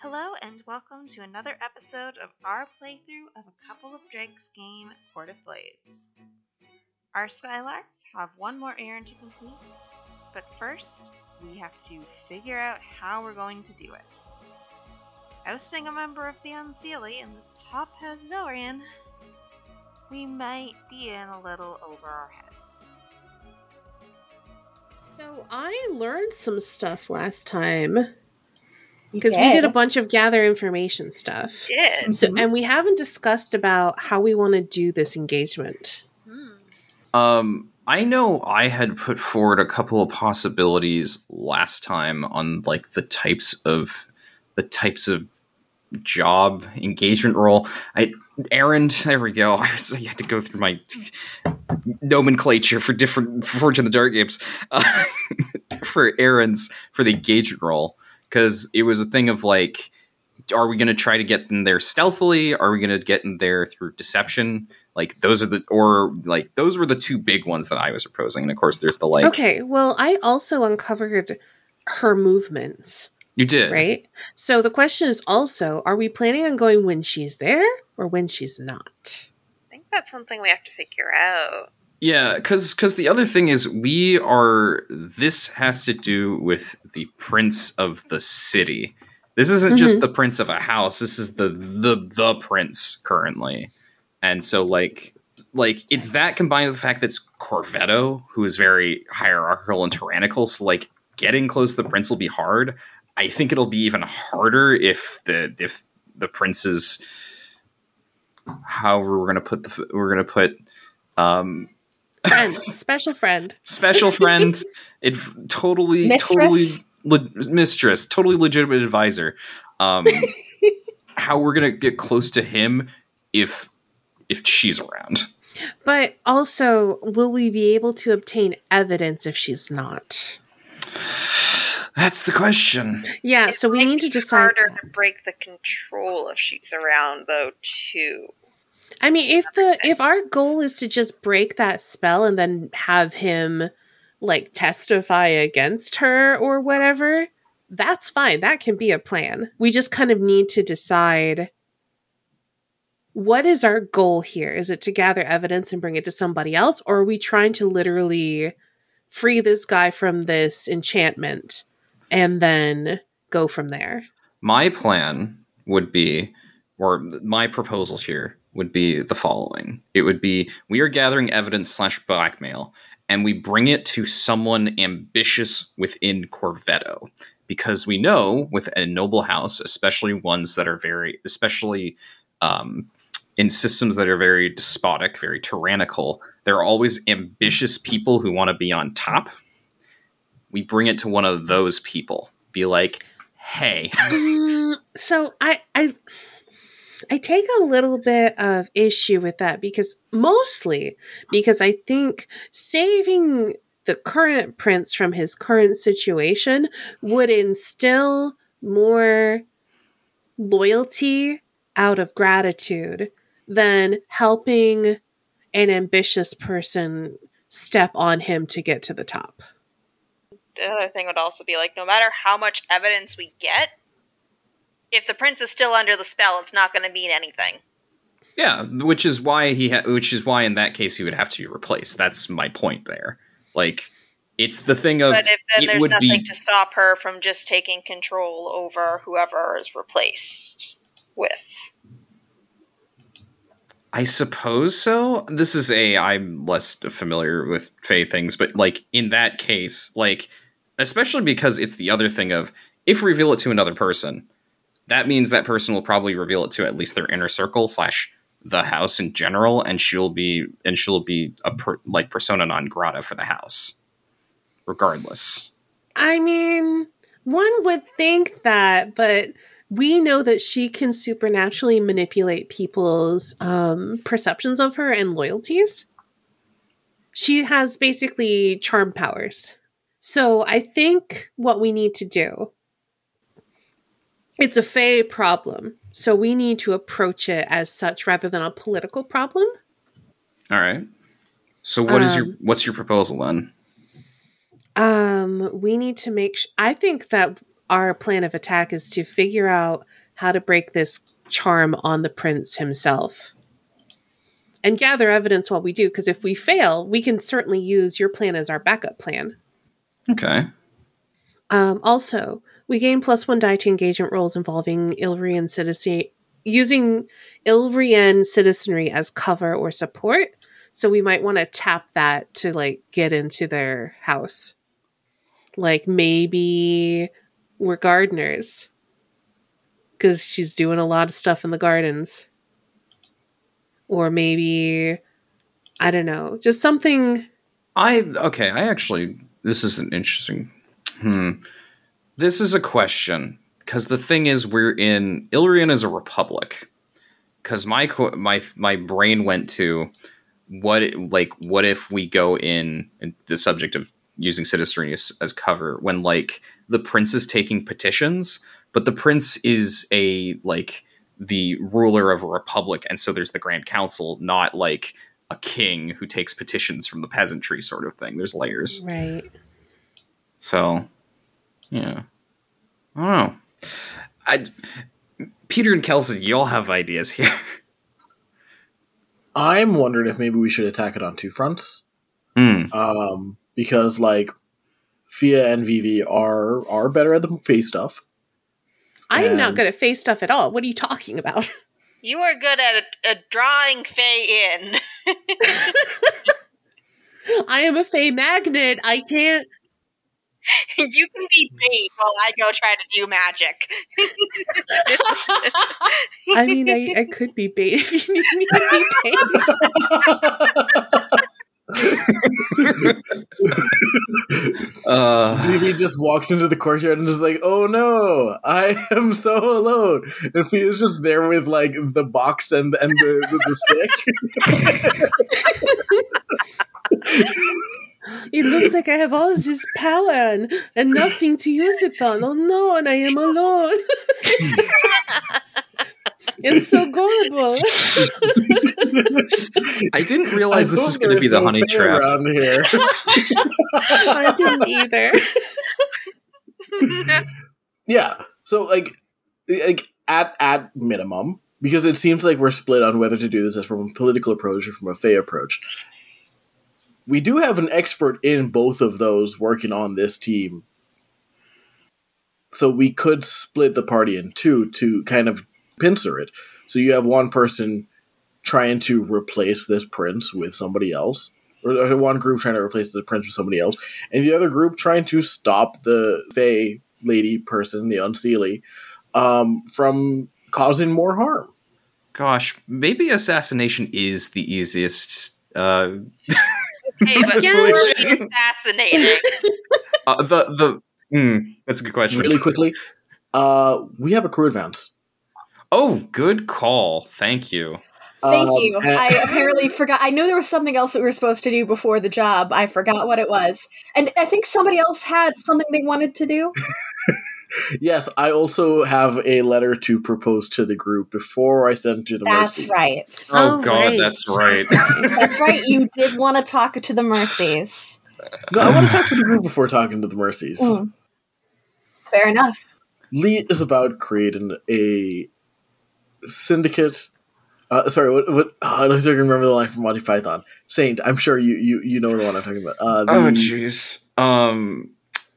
Hello, and welcome to another episode of our playthrough of a couple of Drakes game, Court of Blades. Our Skylarks have one more errand to complete, but first, we have to figure out how we're going to do it. Ousting a member of the Unseelie in the top of we might be in a little over our head. So I learned some stuff last time because we did a bunch of gather information stuff. Did So, and we haven't discussed about how we want to do this engagement. Um, I know I had put forward a couple of possibilities last time on like the types of the types of job engagement roll. I errand. There we go. I, was, I had to go through my nomenclature for different Forged in the Dark games uh, for errands for the engagement roll because it was a thing of like. Are we going to try to get in there stealthily? Are we going to get in there through deception? Like those are the or like those were the two big ones that I was proposing. And of course, there's the like. okay, well, I also uncovered her movements, You did right? So the question is also are we planning on going when she's there or when she's not? I think that's something we have to figure out. Yeah, because because the other thing is we are. This has to do with the prince of the city. This isn't just the prince of a house. This is the the the prince currently, and so like like it's that combined with the fact that it's Corvetto who is very hierarchical and tyrannical. So like getting close to the prince will be hard. I think it'll be even harder if the if the prince is. However, we're gonna put the we're gonna put um Friend, special friend. special friend it totally Mistress? totally le- mistress totally legitimate advisor um how we're gonna get close to him if if she's around But also, will we be able to obtain evidence if she's not? that's the question Yeah, It so we need to decide. harder that. to break the control if she's around, though. Too. I mean, if the if our goal is to just break that spell and then have him like testify against her or whatever, that's fine. That can be a plan. We just kind of need to decide what is our goal here? Is it to gather evidence and bring it to somebody else or are we trying to literally free this guy from this enchantment and then go from there? my plan would be or my proposal here would be the following. It would be we are gathering evidence slash blackmail and we bring it to someone ambitious within corvetto. Because we know with a noble house especially ones that are very especially um, in systems that are very despotic very tyrannical there are always ambitious people who want to be on top. We bring it to one of those people. Be like hey. Mm, so I I I take a little bit of issue with that because mostly because I think saving the current prince from his current situation would instill more loyalty out of gratitude than helping an ambitious person step on him to get to the top. another thing would also be like no matter how much evidence we get if the prince is still under the spell it's not going to mean anything Yeah, which is why he ha- which is why in that case he would have to be replaced. That's my point there. Like it's the thing of but if then there's nothing be to stop her from just taking control over whoever is replaced with I suppose so. This is a I'm less familiar with Fey things, but like in that case, like especially because it's the other thing of if reveal it to another person, that means that person will probably reveal it to at least their inner circle slash the house in general, and she'll be and she'll be a per, like persona non grata for the house, regardless. I mean, one would think that, but we know that she can supernaturally manipulate people's um, perceptions of her and loyalties. She has basically charm powers. So I think what we need to do it's a Fey problem. So we need to approach it as such rather than a political problem. All right. So what is your Um, what's your proposal then? Um, we need to make. Sh- I think that our plan of attack is to figure out how to break this charm on the prince himself and gather evidence while we do because if we fail we can certainly use your plan as our backup plan Okay. um, also we gain plus one die to engagement rolls involving Illyrian citizen using Illyrian citizenry as cover or support so we might want to tap that to like get into their house like maybe we're gardeners because she's doing a lot of stuff in the gardens or maybe i don't know just something I okay. I actually this is an interesting. Hmm. This is a question because the thing is, we're in Illyrian is a republic. Because my my my brain went to what like what if we go in the subject of using citizenry as, as cover when like the prince is taking petitions, but the prince is a like the ruler of a republic, and so there's the Grand Council, not like a king who takes petitions from the peasantry sort of thing. There's layers. right So, yeah. I don't know. I, Peter and Kelsey, y'all have ideas here. I'm wondering if maybe we should attack it on two fronts. Hmm. Um, because like Fia and Vivi are are better at the face stuff. i'm not good at face stuff at all what are you talking about You are good at, at drawing Fey in. i am a fey magnet i can't you can be bait while I go try to do magic. I mean, I, I could be bait if you need me to be bait. Uh, Vivi just walks into the courtyard and is like, "Oh no, I am so alone." And Fia's just there with like the box and and the, the, the stick. It looks like I have all this power and, and nothing to use it on. Oh no, and I am alone. it's so gullible. I didn't realize I this hope was going to be the no honey trap. around here. I didn't either. Yeah. So like like at at minimum, because it seems like we're split on whether to do this as from a political approach or from a Fey approach. We do have an expert in both of those working on this team. So we could split the party in two to kind of pincer it. So you have one person trying to replace this prince with somebody else. Or, one group trying to replace the prince with somebody else, and the other group trying to stop the Fey lady person, the Unseelie, um, from causing more harm. Gosh, maybe assassination is the easiest. Uh, Hey, but Yeah. yeah. uh, the the. Hmm, that's a good question. Really quickly, uh, we have a crew advance. Oh, good call. Thank you. Thank Um, you. and- I apparently forgot. I knew there was something else that we were supposed to do before the job. I forgot what it was. And I think somebody else had something they wanted to do. Yes, I also have a letter to propose to the group before I send to the Mercies. That's Mercy. right. Oh, Oh, God, right. that's right. That's right. You did want to talk to the Mercies. No, I want to talk to the group before talking to the Mercies. Mm. Fair enough. Lee is about creating a syndicate. Uh, sorry, what? what oh, I don't think I can remember the line from Monty Python. Saint, I'm sure you you, you know the one I'm talking about. Uh, the, oh, jeez. Um.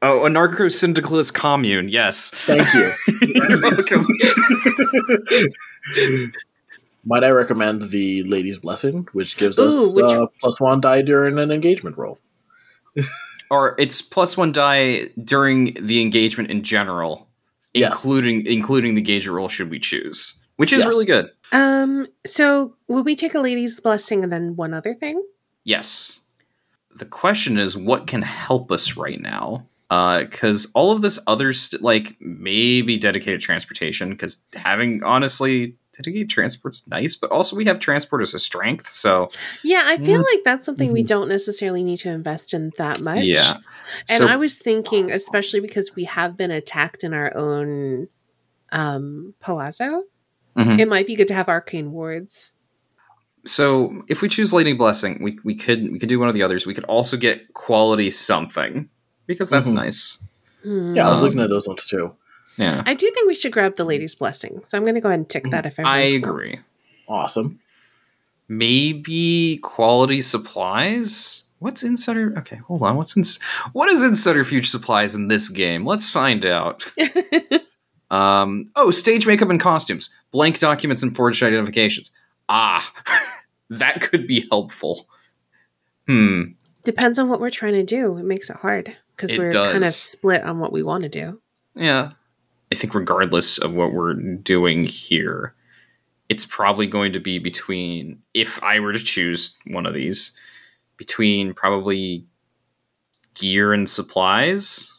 Oh, anarcho syndicalist commune. Yes. Thank you. You're welcome. Might I recommend the Lady's Blessing, which gives Ooh, us which- uh, plus one die during an engagement roll. or it's plus one die during the engagement in general, Yes. including including the gauge roll should we choose, which is Yes. really good. Um, so will we take a lady's blessing and then one other thing? Yes. The question is, what can help us right now? Because all of this other, st- like maybe dedicated transportation, because having honestly dedicated transport's nice, but also we have transport as a strength. So Yeah, I feel Mm. like that's something we Mhm. don't necessarily need to invest in that much. yeah, And so I was thinking, especially because we have been attacked in our own um palazzo, Mhm. it might be good to have arcane wards. so if we choose Lady Blessing, we we could we could do one of the others. We could also get quality something because that's Mhm. nice. Hmm. Yeah, I was Um, looking at those ones too. Yeah, I do think we should grab the lady's blessing. So I'm going to go ahead and tick that if I everyone's cool. agree. Awesome. Maybe quality supplies. What's insider? Okay, hold on. What's in? What is insider future supplies in this game? Let's find out. Um, oh, stage makeup and costumes, blank documents and forged identifications. Ah, that could be helpful. Hmm. Depends on what we're trying to do. It makes it hard because It we're kind of split on what we want to do. Yeah. I think regardless of what we're doing here, it's probably going to be between, if I were to choose one of these, between probably gear and supplies.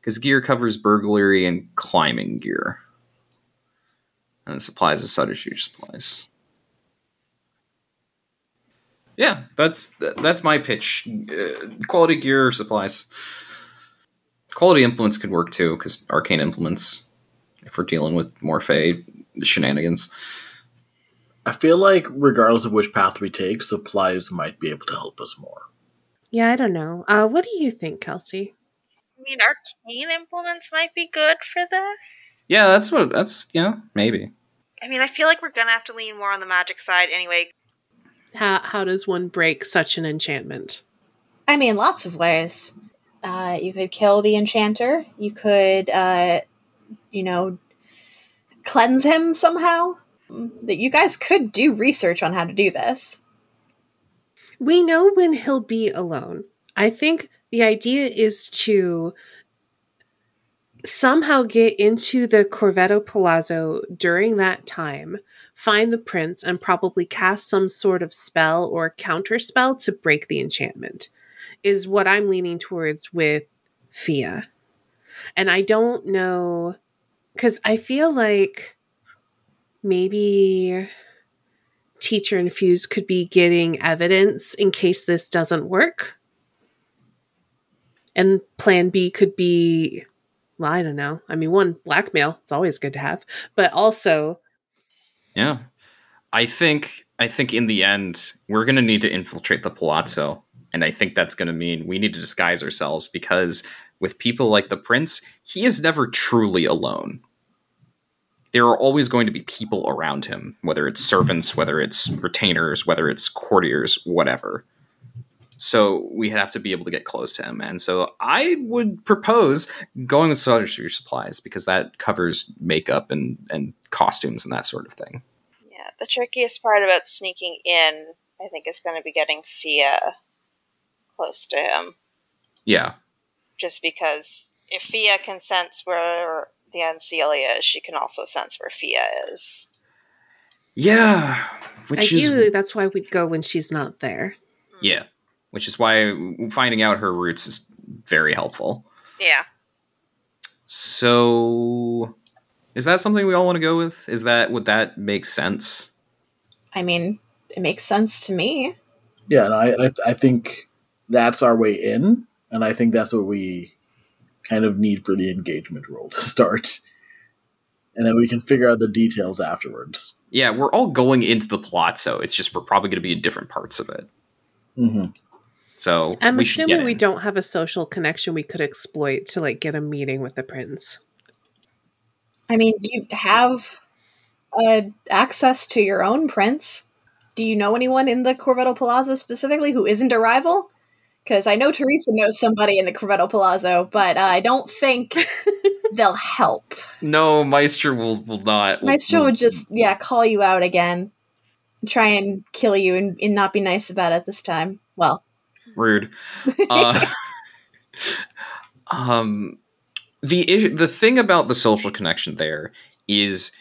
Because gear covers burglary and climbing gear. And supplies is subterfuge supplies. Yeah, that's that's my pitch. Uh, quality gear or supplies. Quality implements could work too, because arcane implements, if we're dealing with Morphe shenanigans. I feel like regardless of which path we take, supplies might be able to help us more. Yeah, I don't know. Uh, what do you think, Kelsey? I mean, arcane implements might be good for this. Yeah, that's what that's yeah, maybe. I mean, I feel like we're gonna have to lean more on the magic side anyway. How how does one break such an enchantment? I mean, lots of ways. Uh, you could kill the enchanter. You could, uh, you know, cleanse him somehow. That you guys could do research on how to do this. We know when he'll be alone. I think the idea is to somehow get into the Corvetto Palazzo during that time, find the prince, and probably cast some sort of spell or counter spell to break the enchantment, is what I'm leaning towards with Fia. And I don't know, because I feel like maybe teacher infused could be getting evidence in case this doesn't work. And plan B could be, well, I don't know. I mean, one, blackmail, it's always good to have, but also, Yeah. I think I think in the end we're gonna need to infiltrate the palazzo. And I think that's gonna mean we need to disguise ourselves because with people like the prince, he is never truly alone. There are always going to be people around him, whether it's servants, whether it's retainers, whether it's courtiers, whatever. So we have to be able to get close to him. And so I would propose going with subterfuge supplies because that covers makeup and, and costumes and that sort of thing. Yeah, the trickiest part about sneaking in, I think, is going to be getting Fia close to him. Yeah. Just because if Fia can sense where the Unseelie is, she can also sense where Fia is. Yeah. Which ideally, is that's why we'd go when she's not there. yeah. Which is why finding out her roots is very helpful. Yeah. So is that something we all want to go with? Is that would that make sense? I mean, it makes sense to me. Yeah, and I, I I think that's our way in, and I think that's what we kind of need for the engagement roll to start, and then we can figure out the details afterwards. Yeah, we're all going into the plot, so it's just we're probably going to be in different parts of it. hmm So I'm we assuming we don't have a social connection we could exploit to like get a meeting with the prince. I mean, you have uh, access to your own prince. Do you know anyone in the Corvetto Palazzo specifically who isn't a rival? Because I know Teresa knows somebody in the Corvetto Palazzo, but uh, I don't think they'll help. No, Meister will will not. will- Maestro will- would just, yeah, call you out again. Try and kill you and, and not be nice about it this time. Well, rude. Uh, um, the issue, the thing about the social connection there is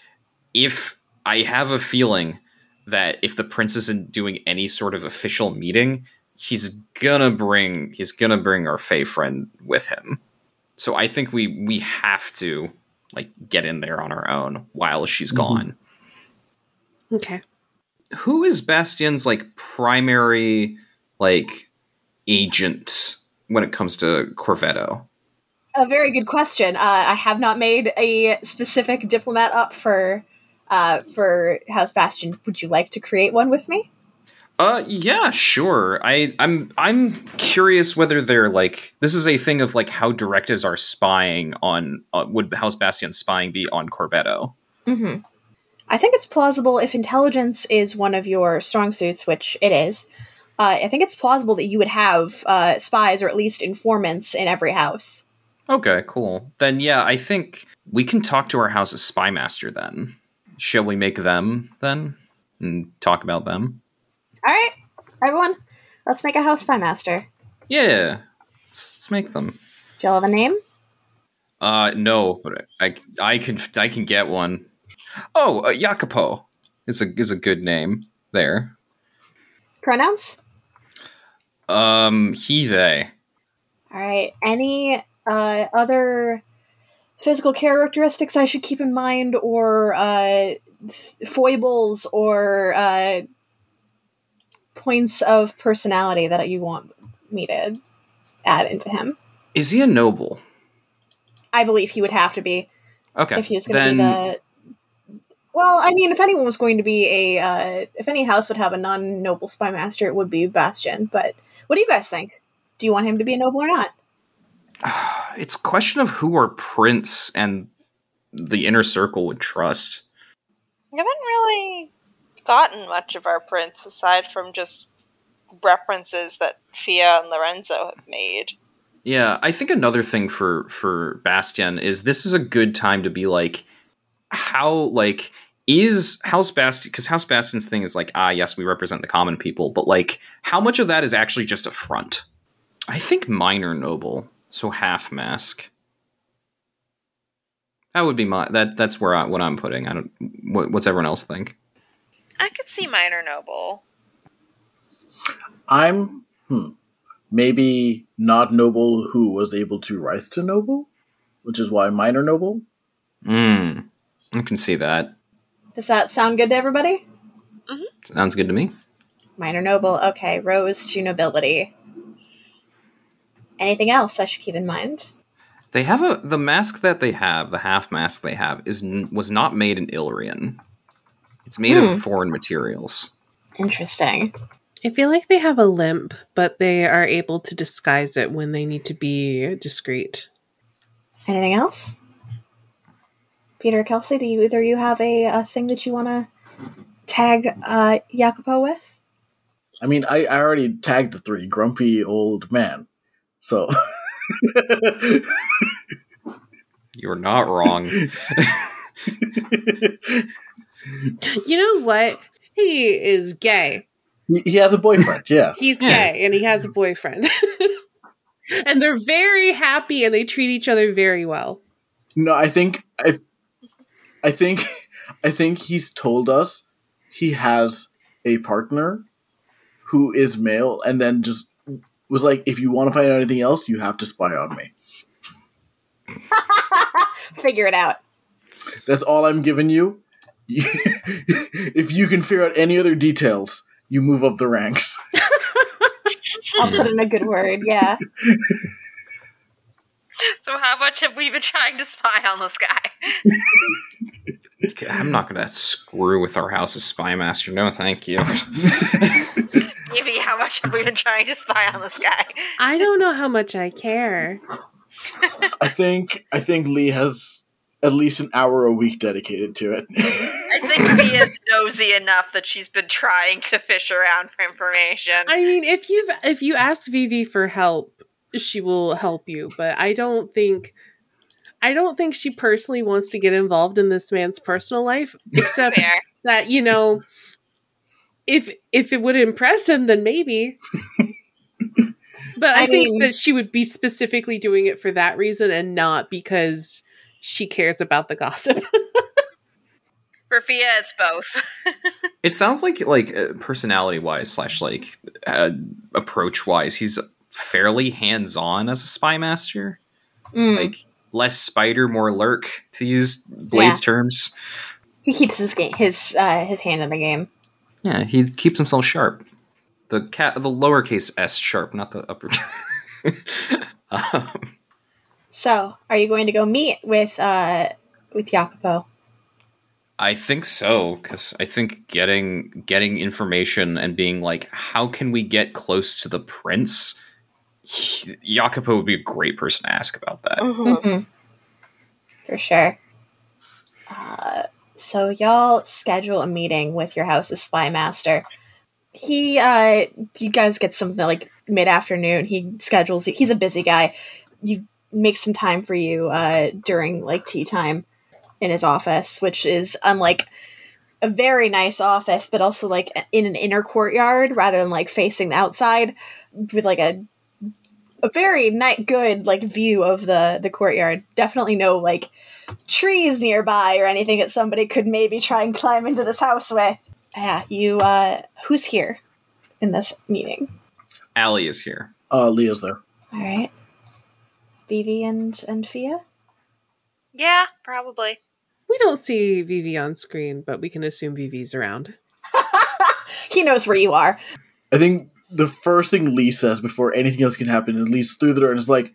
if I have a feeling that if the prince isn't doing any sort of official meeting, he's gonna bring he's gonna bring our Fey friend with him. So I think we we have to like get in there on our own while she's Mhm. gone. Okay. Who is Bastion's like primary like agent when it comes to Corvetto? a very good question. Uh, I have not made a specific diplomat up for uh, for House Bastion. Would you like to create one with me? Uh, yeah, sure. I, I'm, I'm curious whether they're like this is a thing of like how direct is our spying on uh, would House Bastion spying be on Corvetto? hmm I think it's plausible if intelligence is one of your strong suits, which it is. Uh, I think it's plausible that you would have uh, spies or at least informants in every house. Okay, cool. Then yeah, I think we can talk to our house's spy master then. Shall we make them then and talk about them? All right, everyone, let's make a house spy master. Yeah, let's, let's make them. Do y'all have a name? Uh, no, but I, I can I can get one. Oh, uh, Jacopo is a is a good name there. Pronouns? Um, he they. All right. Any uh, other physical characteristics I should keep in mind, or uh, foibles, or uh, points of personality that you want me to add into him? Is he a noble? I believe he would have to be Okay, if he was going to then be the. Well, I mean, if anyone was going to be a, uh, if any house would have a non-noble spy master, it would be Bastion. But what do you guys think? Do you want him to be a noble or not? it's a question of who our prince and the inner circle would trust. We haven't really gotten much of our prince aside from just references that Fia and Lorenzo have made. Yeah, I think another thing for for Bastion is this is a good time to be like, how like is House Bastion because House Bastion's thing is like ah yes we represent the common people, but like how much of that is actually just a front? I think minor noble, so half mask. That would be my that that's where I what I'm putting. I don't what, what's everyone else think? I could see minor noble. I'm hmm, maybe not noble who was able to rise to noble, which is why minor noble. Hmm, I can see that. Does that sound good to everybody? Sounds good to me. Minor noble. Okay, rose to nobility. Anything else I should keep in mind? They have a the mask that they have, the half mask they have, is was not made in Illyrian. It's made Hmm. of foreign materials. Interesting. I feel like they have a limp, but they are able to disguise it when they need to be discreet. Anything else? Peter, Kelsey, do you either you have a, a thing that you want to tag uh, Jacopo with? I mean, I, I already tagged the three grumpy old man, so You're not wrong. You know what? He is gay. he, he has a boyfriend. Yeah, He's Yeah. gay and he has a boyfriend. and they're very happy and they treat each other very well. no, I think I, I think, I think he's told us he has a partner who is male, and then just was like, if you want to find out anything else, you have to spy on me. Figure it out. That's all I'm giving you. if you can figure out any other details, you move up the ranks. I'll put in a good word. Yeah. So how much have we been trying to spy on this guy? Okay, I'm not gonna screw with our house's spy master. No, thank you. Maybe how much have we been trying to spy on this guy? I don't know how much I care. I think I think Lee has at least an hour a week dedicated to it. I think Fia's nosy enough that she's been trying to fish around for information. I mean, if you have if you ask Vivi for help, she will help you, but I don't think I don't think she personally wants to get involved in this man's personal life except Fair. that, you know, if if it would impress him then maybe. but I, I think mean- that she would be specifically doing it for that reason and not because she cares about the gossip. For Fia, it's both. it sounds like like uh, personality wise slash like uh, approach wise, he's fairly hands on as a spy master. Mm. Like less spider, more lurk, to use Blade's terms. he keeps his game, his uh, his hand in the game. Yeah, he keeps himself sharp. The cat, the lowercase s sharp, not the upper. um, So, are you going to go meet with uh, with Jacopo? I think so because I think getting getting information and being like, how can we get close to the prince? He, Jacopo would be a great person to ask about that. Mhm. Mhm. For sure. Uh, so y'all schedule a meeting with your house's spy master. He, uh, you guys get something like mid afternoon. He schedules. He's a busy guy. You make some time for you uh, during like tea time in his office, which is unlike a very nice office, but also like in an inner courtyard rather than like facing the outside with like a a very nice, good like view of the the courtyard. Definitely no like trees nearby or anything that somebody could maybe try and climb into this house with. Yeah, you. uh Who's here in this meeting? Allie is here. Uh, Leah's there. All right, Vivi and and Fia. Yeah, probably. We don't see Vivi on screen, but we can assume Vivi's around. he knows where you are. I think the first thing Lee says before anything else can happen and leads through the door and is like,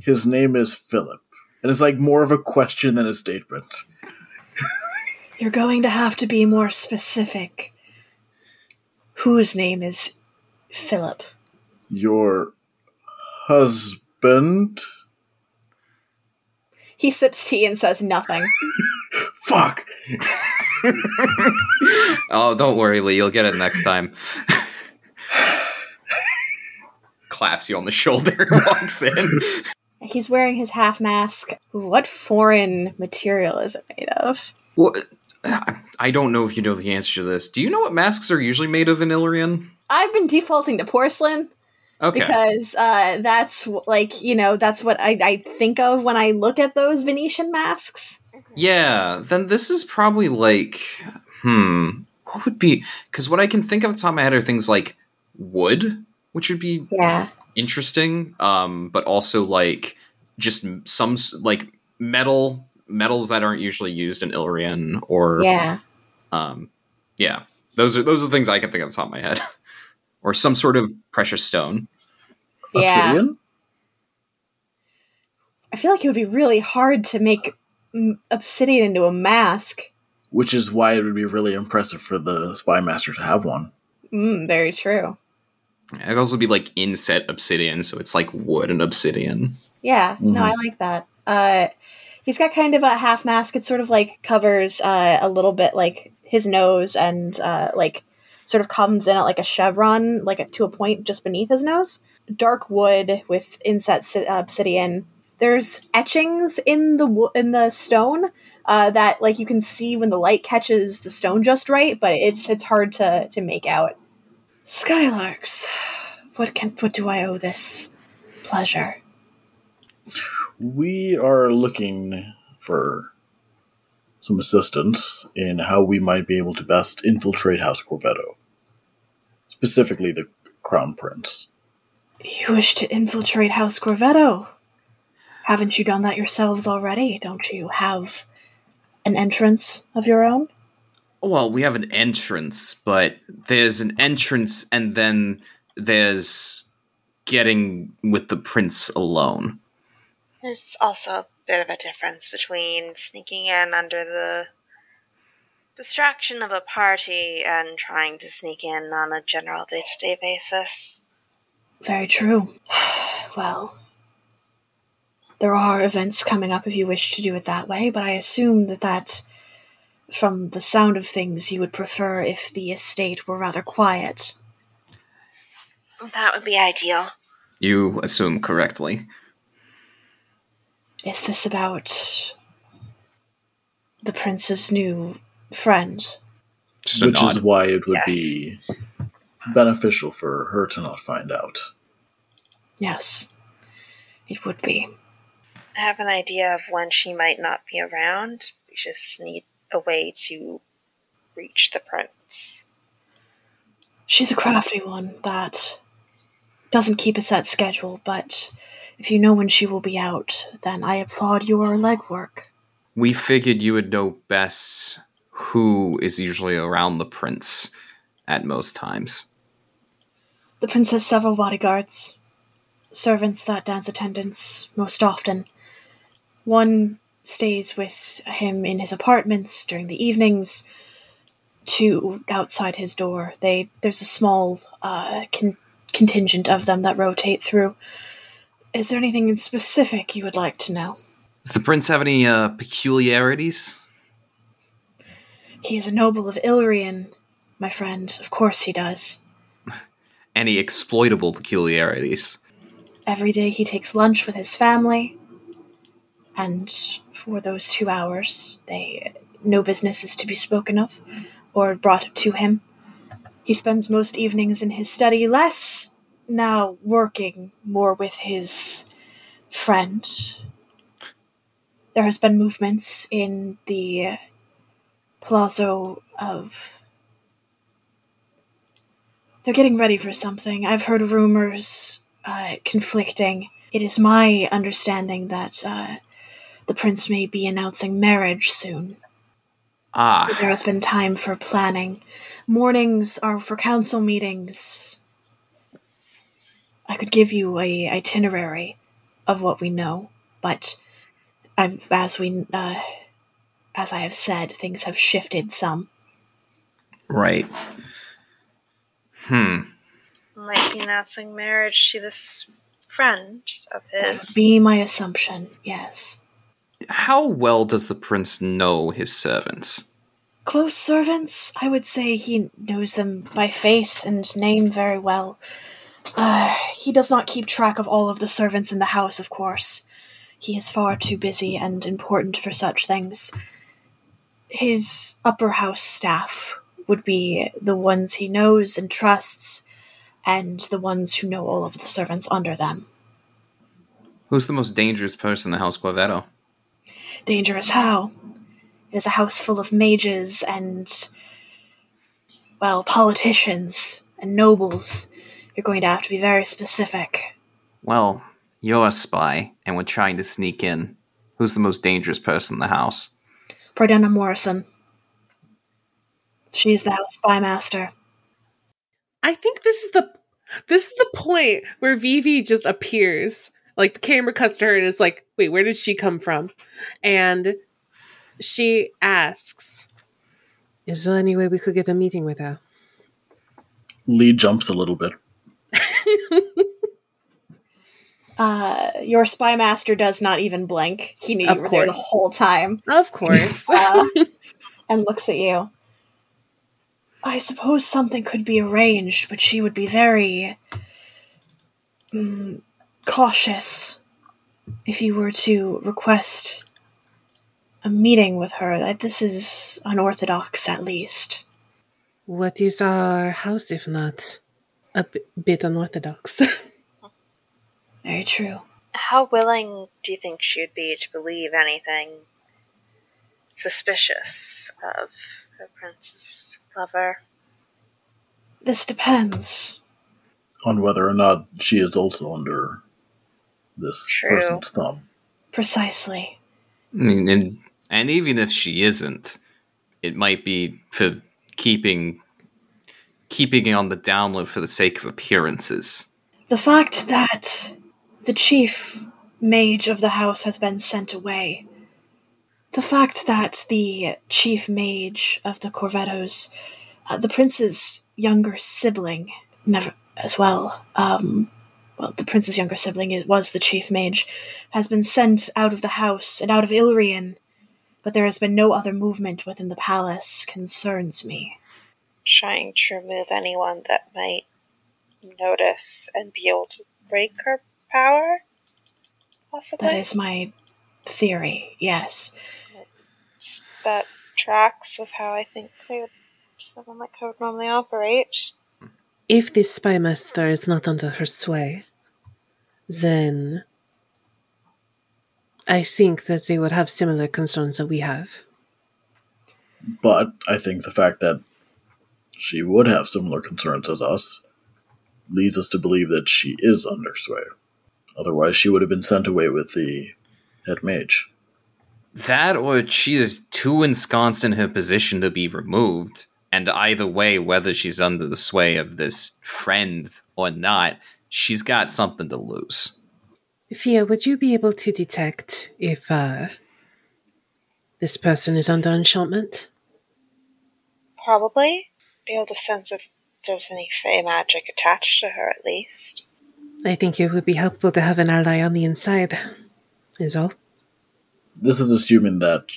his name is Philip. And it's like more of a question than a statement. You're going to have to be more specific. Whose name is Philip? Your husband? He sips tea and says nothing. Fuck! Oh, don't worry, Lee. You'll get it next time. Claps you on the shoulder, walks in. He's wearing his half mask. What foreign material is it made of? What? I don't know if you know the answer to this. Do you know what masks are usually made of in Illyrian? I've been defaulting to porcelain Okay. because uh, that's like you know that's what I, I think of when I look at those Venetian masks. Yeah, then this is probably like, hmm, what would be? Because what I can think of off the top of my head are things like wood, which would be Yeah, interesting, um, but also like just some like metal metals that aren't usually used in Illyrian, or yeah. um, yeah, those are those are the things I can think of off the top of my head, or some sort of precious stone. Yeah. Obsidian? I feel like it would be really hard to make obsidian into a mask. Which is why it would be really impressive for the spy master to have one. Mm, very true. It could also be like inset obsidian, so it's like wood and obsidian. Yeah, no, Mhm. I like that. Uh, he's got kind of a half mask. It sort of like covers uh, a little bit like his nose and uh, like sort of comes in at like a chevron, like a, to a point just beneath his nose. Dark wood with inset obsidian. There's etchings in the wo- in the stone uh, that like you can see when the light catches the stone just right, but it's it's hard to to make out. Skylarks, what can what do I owe this pleasure? We are looking for some assistance in how we might be able to best infiltrate House Corvetto. Specifically, the Crown Prince. You wish to infiltrate House Corvetto? Haven't you done that yourselves already? Don't you have an entrance of your own? Well, we have an entrance, but there's an entrance and then there's getting with the prince alone. There's also a bit of a difference between sneaking in under the distraction of a party and trying to sneak in on a general day to day basis. Very true. well, there are events coming up if you wish to do it that way, but I assume that that, from the sound of things, you would prefer if the estate were rather quiet. That would be ideal. You assume correctly. Is this about the prince's new friend? Just which nod. is why it would Yes. be beneficial for her to not find out. Yes, it would be. I have an idea of when she might not be around. We just need a way to reach the prince. She's a crafty one that doesn't keep a set schedule, but if you know when she will be out, then I applaud your legwork. we figured you would know best who is usually around the prince at most times. The prince has several bodyguards, servants that dance attendance most often. One stays with him in his apartments during the evenings. to outside his door. They there's a small uh, con- contingent of them that rotate through. Is there anything in specific you would like to know? Does the prince have any uh, peculiarities? He is a noble of Illyrian, my friend. Of course he does. Any exploitable peculiarities? Every day he takes lunch with his family, and for those two hours, they no business is to be spoken of or brought to him. He spends most evenings in his study, less now working, more with his friend. There has been movements in the palazzo of they're getting ready for something. I've heard rumors uh, conflicting. It is my understanding that uh, the prince may be announcing marriage soon. Ah, So there has been time for planning. Mornings are for council meetings. I could give you a itinerary of what we know, but I've, as we uh, as I have said, things have shifted some. right. Hmm. Might be announcing marriage to this friend of his. Be my assumption, yes. How well does the prince know his servants? Close servants, I would say he knows them by face and name very well. Uh, he does not keep track of all of the servants in the house, of course. He is far too busy and important for such things. His upper house staff would be the ones he knows and trusts, and the ones who know all of the servants under them. Who's the most dangerous person in the House Corvetto? Dangerous how? It is a house full of mages and, well, politicians and nobles. You're going to have to be very specific. Well, you're a spy, and we're trying to sneak in. Who's the most dangerous person in the house? Pardena Morrison. She is the house spymaster. I think this is the this is the point where Vivi just appears. Like the camera cuts to her and is like, "Wait, where did she come from?" And she asks, "Is there any way we could get a meeting with her?" Lee jumps a little bit. Uh, your spymaster does not even blink. He knew Of you were there the whole time. Of course. Uh, and looks at you. I suppose something could be arranged, but she would be very mm, cautious if you were to request a meeting with her. That This is unorthodox, at least. what is our house if not a b- bit unorthodox? Very true. How willing do you think she would be to believe anything suspicious of her prince's lover? This depends. on whether or not she is also under this True. person's thumb. Precisely. I mean, and, and even if she isn't, it might be for keeping keeping it on the down low for the sake of appearances. The fact that the chief mage of the house has been sent away. The fact that the chief mage of the Corvettos, uh, the prince's younger sibling, never as well. Um, well, the prince's younger sibling is, was the chief mage, has been sent out of the house and out of Illyrian, but there has been no other movement within the palace. Concerns me. Trying to remove anyone that might notice and be able to break her power? Possibly? That is my theory. Yes. that tracks with how I think they would someone like her would normally operate. if this spy master is not under her sway, then I think that they would have similar concerns that we have. But I think the fact that she would have similar concerns as us leads us to believe that she is under sway. Otherwise, she would have been sent away with the head mage. That or she is too ensconced in her position to be removed. And either way, whether she's under the sway of this friend or not, she's got something to lose. Fia, would you be able to detect if uh, This person is under enchantment. Probably be able to sense if there's any fey magic attached to her, at least. I think it would be helpful to have an ally on the inside, is all. This is assuming that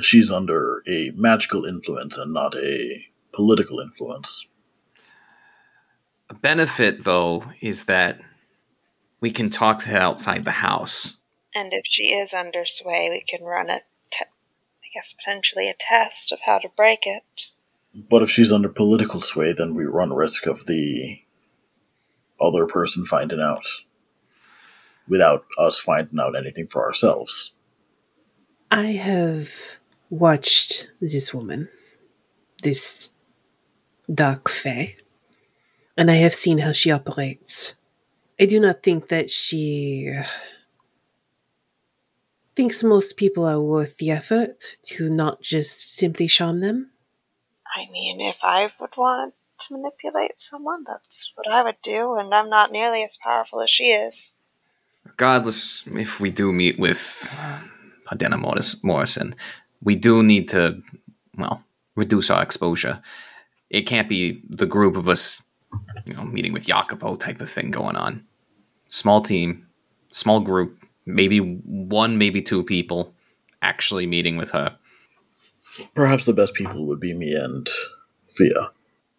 she's under a magical influence and not a political influence. A benefit, though, is that we can talk to her outside the house. And if she is under sway, we can run a, te- I guess, potentially a test of how to break it. But if she's under political sway, then we run risk of the other person finding out without us finding out anything for ourselves. I have watched this woman, this dark fae, and I have seen how she operates. I do not think that she thinks most people are worth the effort to not just simply charm them. I mean, if I would want to manipulate someone, that's what I would do, and I'm not nearly as powerful as she is. Regardless, if we do meet with uh, Adena Morris- Morrison, we do need to, well, reduce our exposure. It can't be the group of us, you know, meeting with Jacopo type of thing going on. Small team, small group, maybe one, maybe two people actually meeting with her. Perhaps the best people would be me and Fia.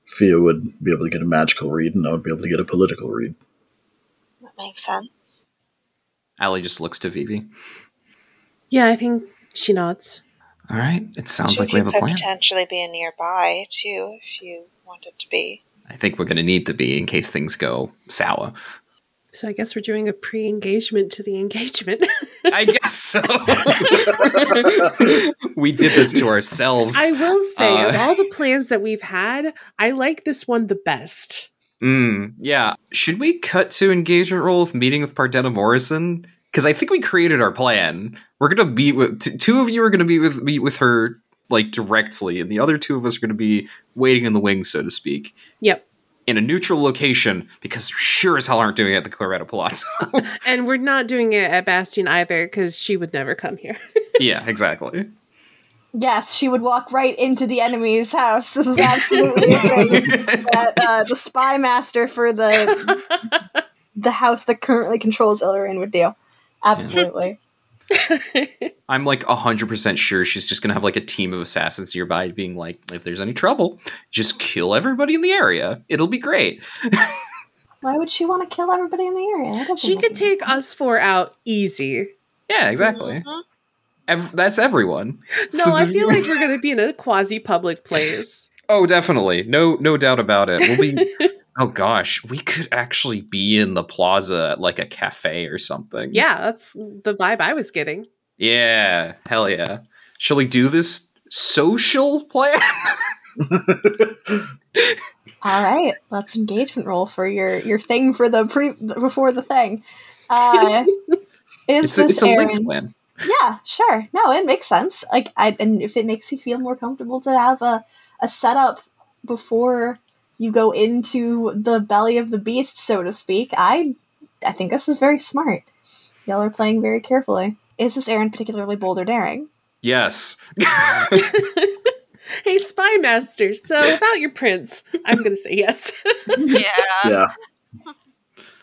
Fia would be able to get a magical read, and I would be able to get a political read. That makes sense. Allie just looks to Vivi. Yeah, I think she nods. All right, it sounds She like we have a could plan. potentially be nearby, too, if you wanted to be. I think we're going to need to be in case things go sour. So I guess we're doing a pre engagement to the engagement. I guess so. we did this to ourselves. I will say, of Uh, all the plans that we've had, I like this one the best. Mm, yeah. Should we cut to engagement roll with meeting with Pardetta Morrison? Because I think we created our plan. We're gonna meet with t- two of you are gonna be with meet with her like directly, and the other two of us are gonna be waiting in the wings, so to speak, Yep. in a neutral location. Because sure as hell aren't doing it at the Corvetto Palazzo. And we're not doing it at Bastion either because she would never come here. yeah, exactly. Yes, she would walk right into the enemy's house. This is absolutely that uh, the spy master for the the house that currently controls Illyrian would do. Absolutely. I'm like 100% sure she's just going to have like a team of assassins nearby being like, if there's any trouble, just kill everybody in the area. It'll be great. Why would she want to kill everybody in the area? She could take sense. us four out easy. Yeah, exactly. Mhm. Ev- that's everyone. No, I feel like we're going to be in a quasi public place. Oh, definitely. No no doubt about it. We'll be Oh gosh, we could actually be in the plaza at like a cafe or something. Yeah, that's the vibe I was getting. Yeah, hell yeah. Shall we do this social plan? All right, let's engagement roll for your your thing for the pre before the thing. Uh, is it's a, this it's a links errand- plan. Yeah, sure. No, it makes sense. Like, I and if it makes you feel more comfortable to have a a setup before you go into the belly of the beast, so to speak, I I think this is very smart. Y'all are playing very carefully. Is this errand particularly bold or daring? Yes. Hey, Spy Master, so about your prince. I'm going to say yes. Yeah. yeah.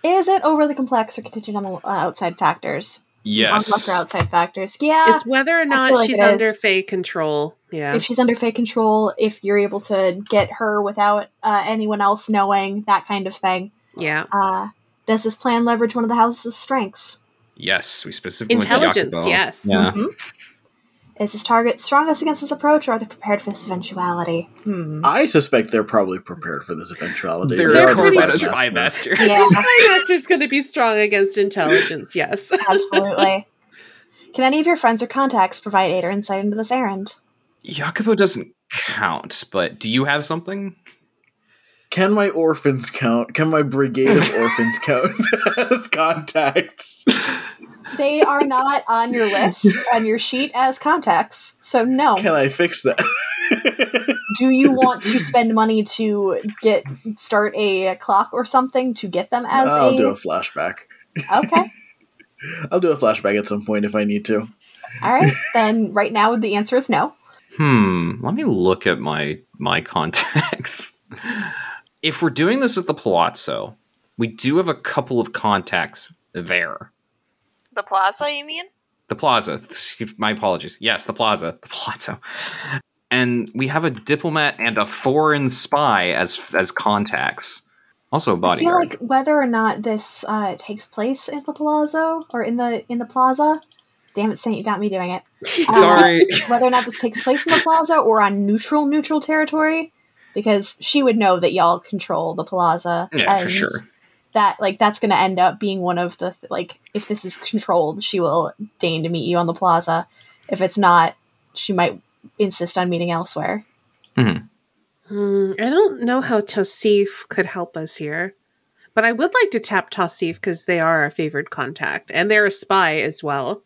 Is it overly complex or contingent on outside factors? Yes. Unlock or outside factors. Yeah. it's whether or not like she's under is. Fey control. Yeah. if she's under Fey control, if you're able to get her without uh, anyone else knowing, that kind of thing. yeah. Uh, does this plan leverage one of the house's strengths? Yes, we specifically Intelligence, yes. Yeah. Mhm. Is this target strongest against this approach, or are they prepared for this eventuality? Hmm. I suspect they're probably prepared for this eventuality. They're, They They're are the pretty Corvetto spy Spy master. Master. Yeah, Spy Master's going to be strong against intelligence, yes. absolutely. Can any of your friends or contacts provide aid or insight into this errand? Jacopo doesn't count, but do you have something? Can my orphans count? Can my brigade of orphans count as contacts? They are not on your list on your sheet as contacts, so no. Can I fix that? Do you want to spend money to get start a clock or something to get them as I'll a do a flashback. okay? I'll do a flashback at some point if I need to. All right. then right now the answer is no. Hmm. Let me look at my my contacts. if we're doing this at the Palazzo, we do have a couple of contacts there. The plaza, you mean? The Plaza. My apologies. Yes, the Plaza. The Palazzo. And we have a diplomat and a foreign spy as as contacts. Also a bodyguard. I feel like whether or not this uh, takes place in the Palazzo or in the in the plaza. Damn it, Saint, you got me doing it. Uh, Sorry. whether or not this takes place in the plaza or on neutral neutral territory, because she would know that y'all control the plaza. Yeah, for and sure. That like that's going to end up being one of the th- like if this is controlled, she will deign to meet you on the plaza. If it's not, she might insist on meeting elsewhere. Hmm, I don't know how Tosif could help us here, but I would like to tap Tosif because they are our favored contact and they're a spy as well.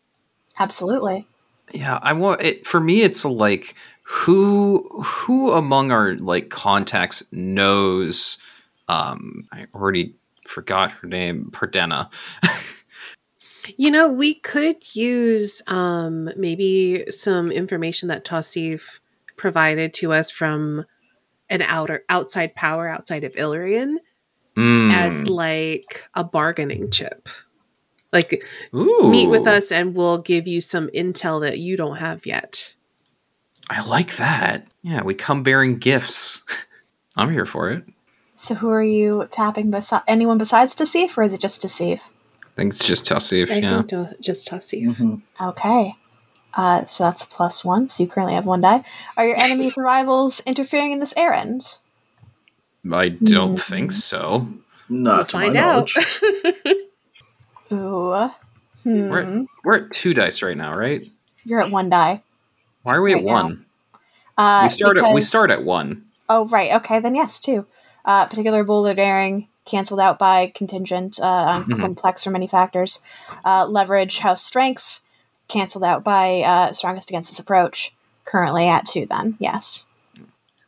Absolutely. Yeah, I want it for me it's like who who among our like contacts knows um I already forgot her name, Perdena. You know, we could use um, maybe some information that Tosif provided to us from an outer outside power outside of Illyrian Mm. as like a bargaining chip. Like Ooh, meet with us and we'll give you some intel that you don't have yet. I like that. Yeah, we come bearing gifts. I'm here for it. So who are you tapping? Besi- anyone besides Deceive, or is it just Deceive? I think it's just Tosif, I yeah. think to- just Tosif. Mhm. Okay. Uh, so that's a plus one. So you currently have one die. Are your enemies or rivals interfering in this errand? I don't think so. Not We'll to my find out. knowledge. Ooh. Hmm. We're at, we're at two dice right now, right? You're at one die. Why are we Right at one? Uh, we start at we because- start at one. Oh, right. Okay, then yes, two. Uh, particular boulder daring canceled out by contingent uh, on Mhm. complex or many factors. Uh, leverage house strengths canceled out by uh, strongest against this approach. Currently at two, then yes.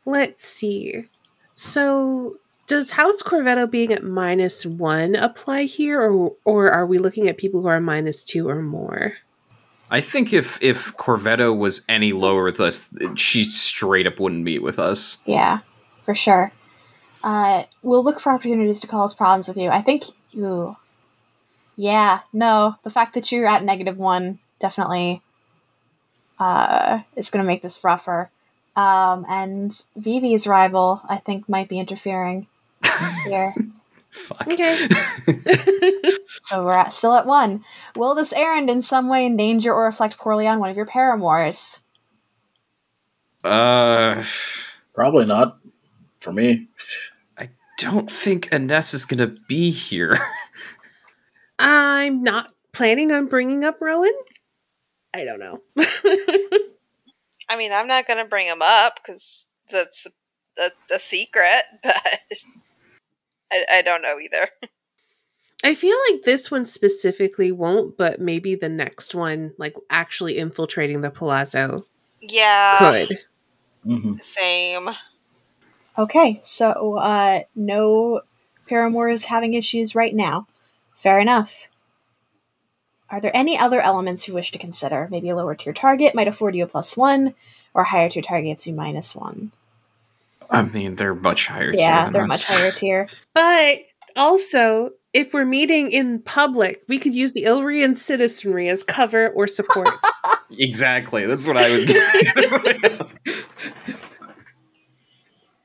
Let's see. So, does House Corvetto being at minus one apply here, or or are we looking at people who are minus two or more? I think if if Corvetto was any lower with us, she straight up wouldn't meet with us. Yeah, for sure. Uh, we'll look for opportunities to cause problems with you. I think. Ooh. Yeah, no. The fact that you're at negative one definitely uh, is going to make this rougher. Um, and Vivi's rival, I think, might be interfering here. Fuck. Okay. so we're at, still at one. Will this errand in some way endanger or reflect poorly on one of your paramours? Uh, Probably not for me. Don't think Ines is gonna be here. I'm not planning on bringing up Rowan. I don't know. I mean, I'm not going to bring him up because that's a, a secret, but I, I don't know either. I feel like this one specifically won't, but maybe the next one, like actually infiltrating the palazzo, Yeah, could. hmm same. Okay, so uh, no paramours having issues right now. Fair enough. Are there any other elements you wish to consider? Maybe a lower tier target might afford you a plus one, or higher tier target gives you minus one. I mean, they're much higher. tier yeah, they're us. much higher tier. But also, if we're meeting in public, we could use the Illyrian citizenry as cover or support. Exactly. That's what I was. Gonna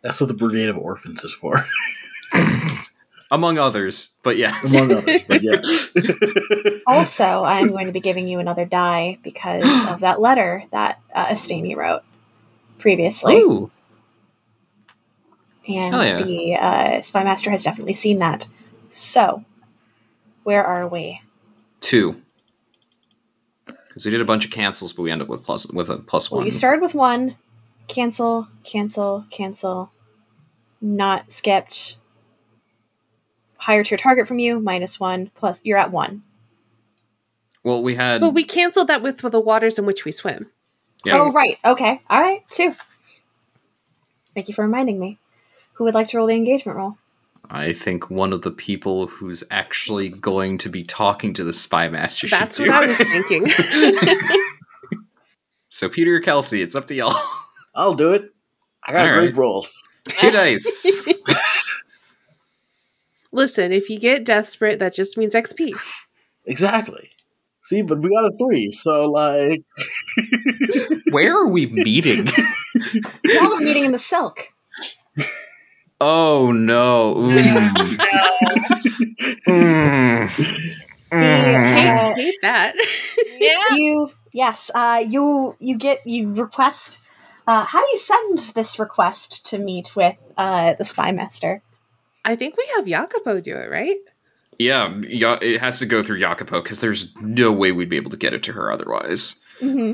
That's what the Brigade of Orphans is for, Among others, but yes. among others. But yes, Also, I am going to be giving you another die because of that letter that uh, Estani wrote previously. Ooh. and Hell yeah. the uh, spy master has definitely seen that. So, where are we? Two. Because we did a bunch of cancels, but we end up with plus with a plus Well, one. you started with one, cancel, cancel, cancel, not skipped. Higher tier target from you, minus one, plus you're at one. well, we had. but we canceled that with, with the waters in which we swim. yeah, Oh, right. Okay. All right. Two. Thank you for reminding me. Who would like to roll the engagement roll? I think one of the people who's actually going to be talking to the spy master. should That's do what I was thinking. So Peter or Kelsey, it's up to y'all. I'll do it. I got All great right. rolls. Two dice. Listen, if you get desperate, that just means XP. Exactly. See, but we got a three, so like Where are we meeting? Y'all are meeting in the silk. Oh no. Mm. Mm. I Uh, hate that. Yeah. you yes uh you you get you request uh how do you send this request to meet with uh the spy master I think we have Jacopo do it, right? Yeah, yeah, it has to go through Jacopo because there's no way we'd be able to get it to her otherwise. mm-hmm.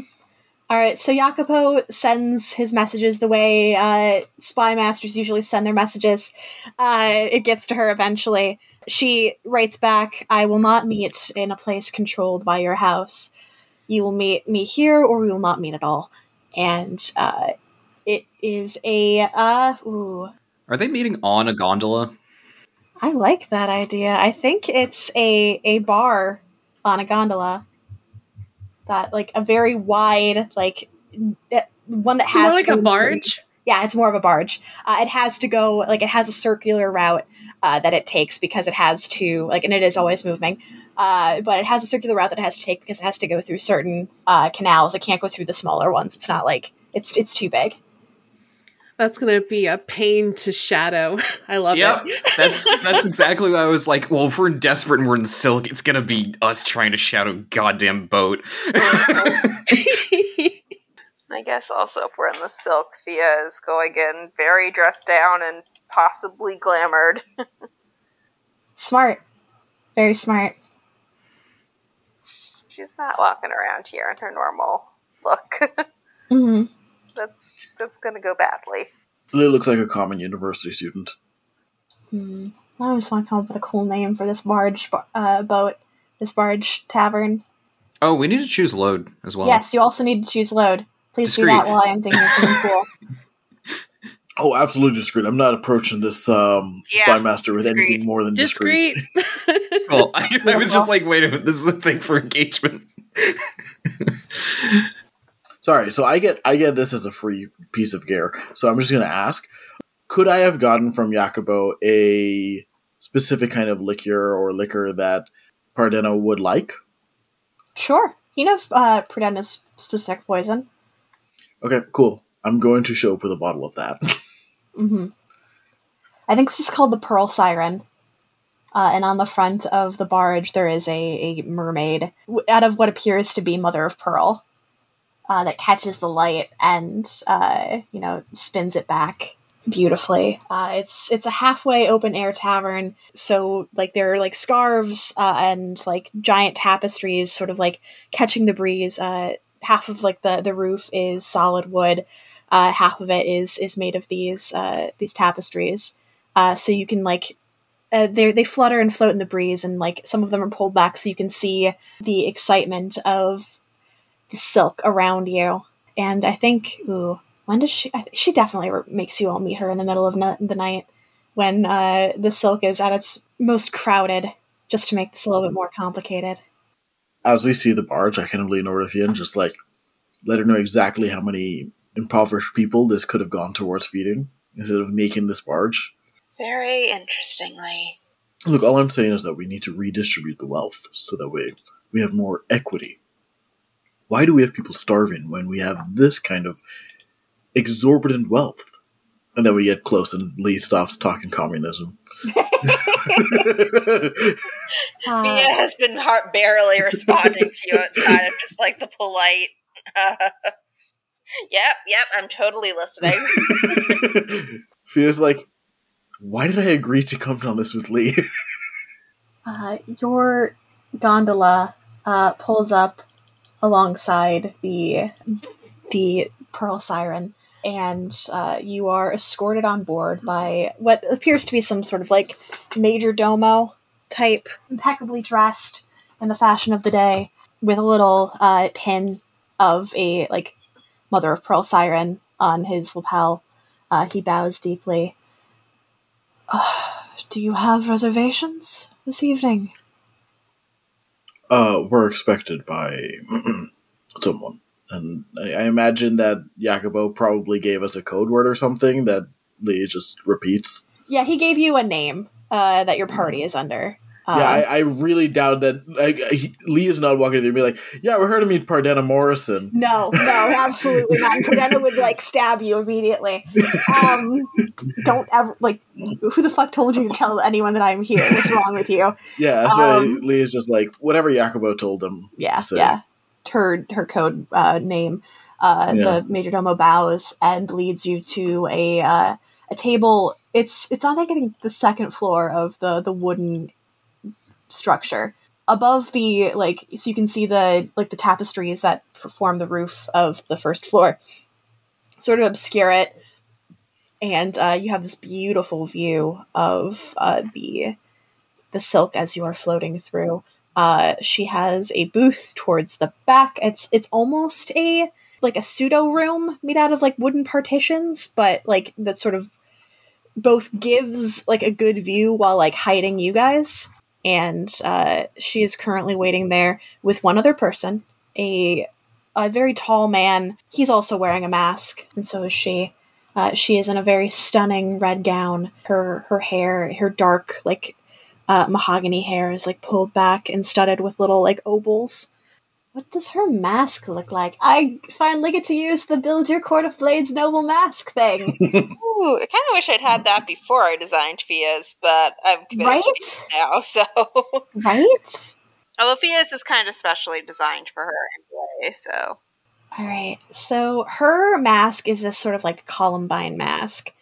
all right so jacopo sends his messages the way uh spy masters usually send their messages uh it gets to her eventually she writes back i will not meet in a place controlled by your house you will meet me here or we will not meet at all and uh it is a uh ooh Are they meeting on a gondola? I like that idea. I think it's a a bar on a gondola. That like a very wide like that- one that It's has more like a green screen. barge. Yeah, it's more of a barge. Uh, it has to go like it has a circular route uh, that it takes because it has to like, and it is always moving. Uh, but it has a circular route that it has to take because it has to go through certain uh, canals. It can't go through the smaller ones. It's not like it's it's too big. That's gonna be a pain to shadow. I love Yep, it. that's that's exactly why I was like, well, if we're in desperate and we're in the silk, it's gonna be us trying to shadow goddamn boat. I guess also if we're in the silk, Thea is going in very dressed down and possibly glamored. Smart, very smart. She's not walking around here in her normal look. hmm that's that's gonna go badly. Lily looks like a common university student. Hmm. I just want to come up with a cool name for this barge uh, boat, this barge tavern. oh, we need to choose load as well. yes, you also need to choose load. Please do Discreet. that while I am thinking of something cool. Oh, absolutely discreet. I'm not approaching this um Yeah, spy master with discreet. anything more than discreet. Discreet. Well, I, I was just like, wait a minute, this is a thing for engagement. Sorry, so I get I get this as a free piece of gear. So I'm just gonna ask: Could I have gotten from Jacopo a specific kind of liquor or liquor that Pardeno would like? Sure. He knows uh, Prudenna's specific poison. Okay, cool. I'm going to show up with a bottle of that. hmm I think this is called the Pearl Siren. Uh, and on the front of the barge, there is a, a mermaid out of what appears to be Mother of Pearl uh, that catches the light and, uh, you know, spins it back beautifully. Uh, it's it's a halfway open air tavern, so like there are like scarves uh, and like giant tapestries, sort of like catching the breeze. Uh, half of like the the roof is solid wood, uh, half of it is is made of these uh, these tapestries. Uh, so you can like uh, they they flutter and float in the breeze, and like some of them are pulled back, so you can see the excitement of the silk around you. And I think, ooh, when does she? Th- she definitely makes you all meet her in the middle of the night when uh, the silk is at its most crowded, just to make this a little bit more complicated. As we see the barge, I kind of lean over to Fionn, just like let her know exactly how many impoverished people this could have gone towards feeding instead of making this barge. Very interestingly. Look, all I'm saying is that we need to redistribute the wealth so that way we have more equity. Why do we have people starving when we have this kind of exorbitant wealth? And then we get close and Lee stops talking communism. Uh, Mia has been heart barely responding to you outside of just like the polite. yep, yep, I'm totally listening. Feels like, why did I agree to come on this with Lee? Uh, your gondola uh, pulls up alongside the the Pearl Siren, and uh, you are escorted on board by what appears to be some sort of like major domo type, impeccably dressed in the fashion of the day, with a little uh, pin of a like mother of pearl siren on his lapel. Uh, he bows deeply. Do you have reservations this evening? uh, we're expected by someone, And I, I imagine that Jacopo probably gave us a code word or something that Lee just repeats. Yeah, he gave you a name uh, that your party is under. Uh, yeah, I, I really doubt that. Like, he, Lee is not walking in there and be like, "Yeah, we heard him meet Pardena Morrison." no, no, absolutely not. And Perdena would like stab you immediately. Um, don't ever like. Who the fuck told you to tell anyone that I'm here? What's wrong with you? Yeah, that's why Um, Lee is just like whatever Jacopo told him. Yeah, to yeah. Her her code uh, name. Uh, Yeah. The major domo bows and leads you to a uh, a table. It's it's on like I think the second floor of the the wooden structure. Above the like so you can see the like the tapestries that form the roof of the first floor. Sort of obscure it. And uh, you have this beautiful view of uh, the the silk as you are floating through. Uh, she has a booth towards the back. It's it's almost a like a pseudo room made out of like wooden partitions but like that sort of both gives like a good view while like hiding you guys and uh, she is currently waiting there with one other person, a a very tall man. He's also wearing a mask, and so is she. Uh, she is in a very stunning red gown. Her her hair, her dark like uh, mahogany hair, is like pulled back and studded with little like opals. What does her mask look like? I finally get to use the build your court of blades noble mask thing. Ooh, I kind of wish I'd had that before I designed Fia's, but I'm committed Right? to Fia's now, so. right? Although Fia's is kind of specially designed for her anyway, so. All right. So her mask is this sort of like Columbine mask.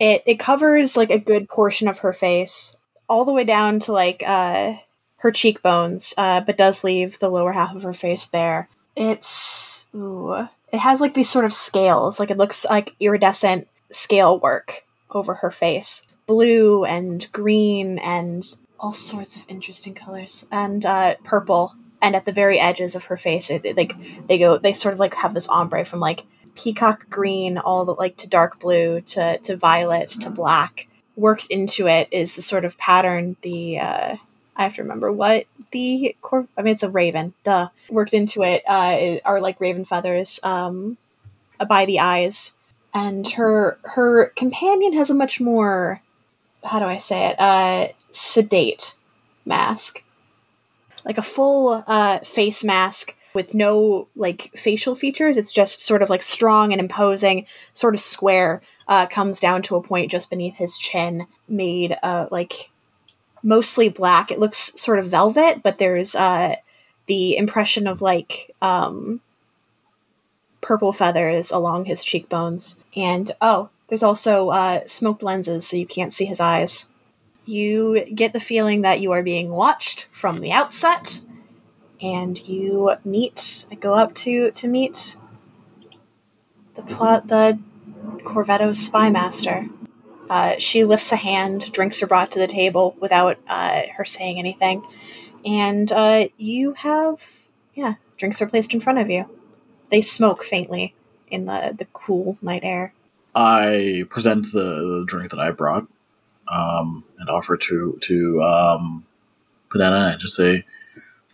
It it covers like a good portion of her face, all the way down to like uh her cheekbones, uh, but does leave the lower half of her face bare. It's ooh, it has like these sort of scales, like it looks like iridescent scale work over her face, blue and green and all sorts of interesting colors, and uh, purple. And at the very edges of her face, it, it, like they go, they sort of like have this ombre from like peacock green all the like to dark blue to to violet to black. Worked into it is the sort of pattern the uh, I have to remember what the cor- I mean it's a raven. Duh. Worked into it uh, are like raven feathers um, by the eyes, and her her companion has a much more how do I say it uh, sedate mask, like a full uh, face mask with no like facial features. It's just sort of like strong and imposing, sort of square. Uh, comes down to a point just beneath his chin, made uh, like mostly black. It looks sort of velvet, but there's uh, the impression of like um, purple feathers along his cheekbones. And oh, there's also uh, smoked lenses, so you can't see his eyes. You get the feeling that you are being watched from the outset, and you meet, I go up to to meet the plot, the Corvetto's spy master. Uh, she lifts a hand, drinks are brought to the table without uh, her saying anything, and uh, you have, yeah, drinks are placed in front of you. They smoke faintly in the, the cool night air. I present the, the drink that I brought, um, and offer to to um, Panana and just say,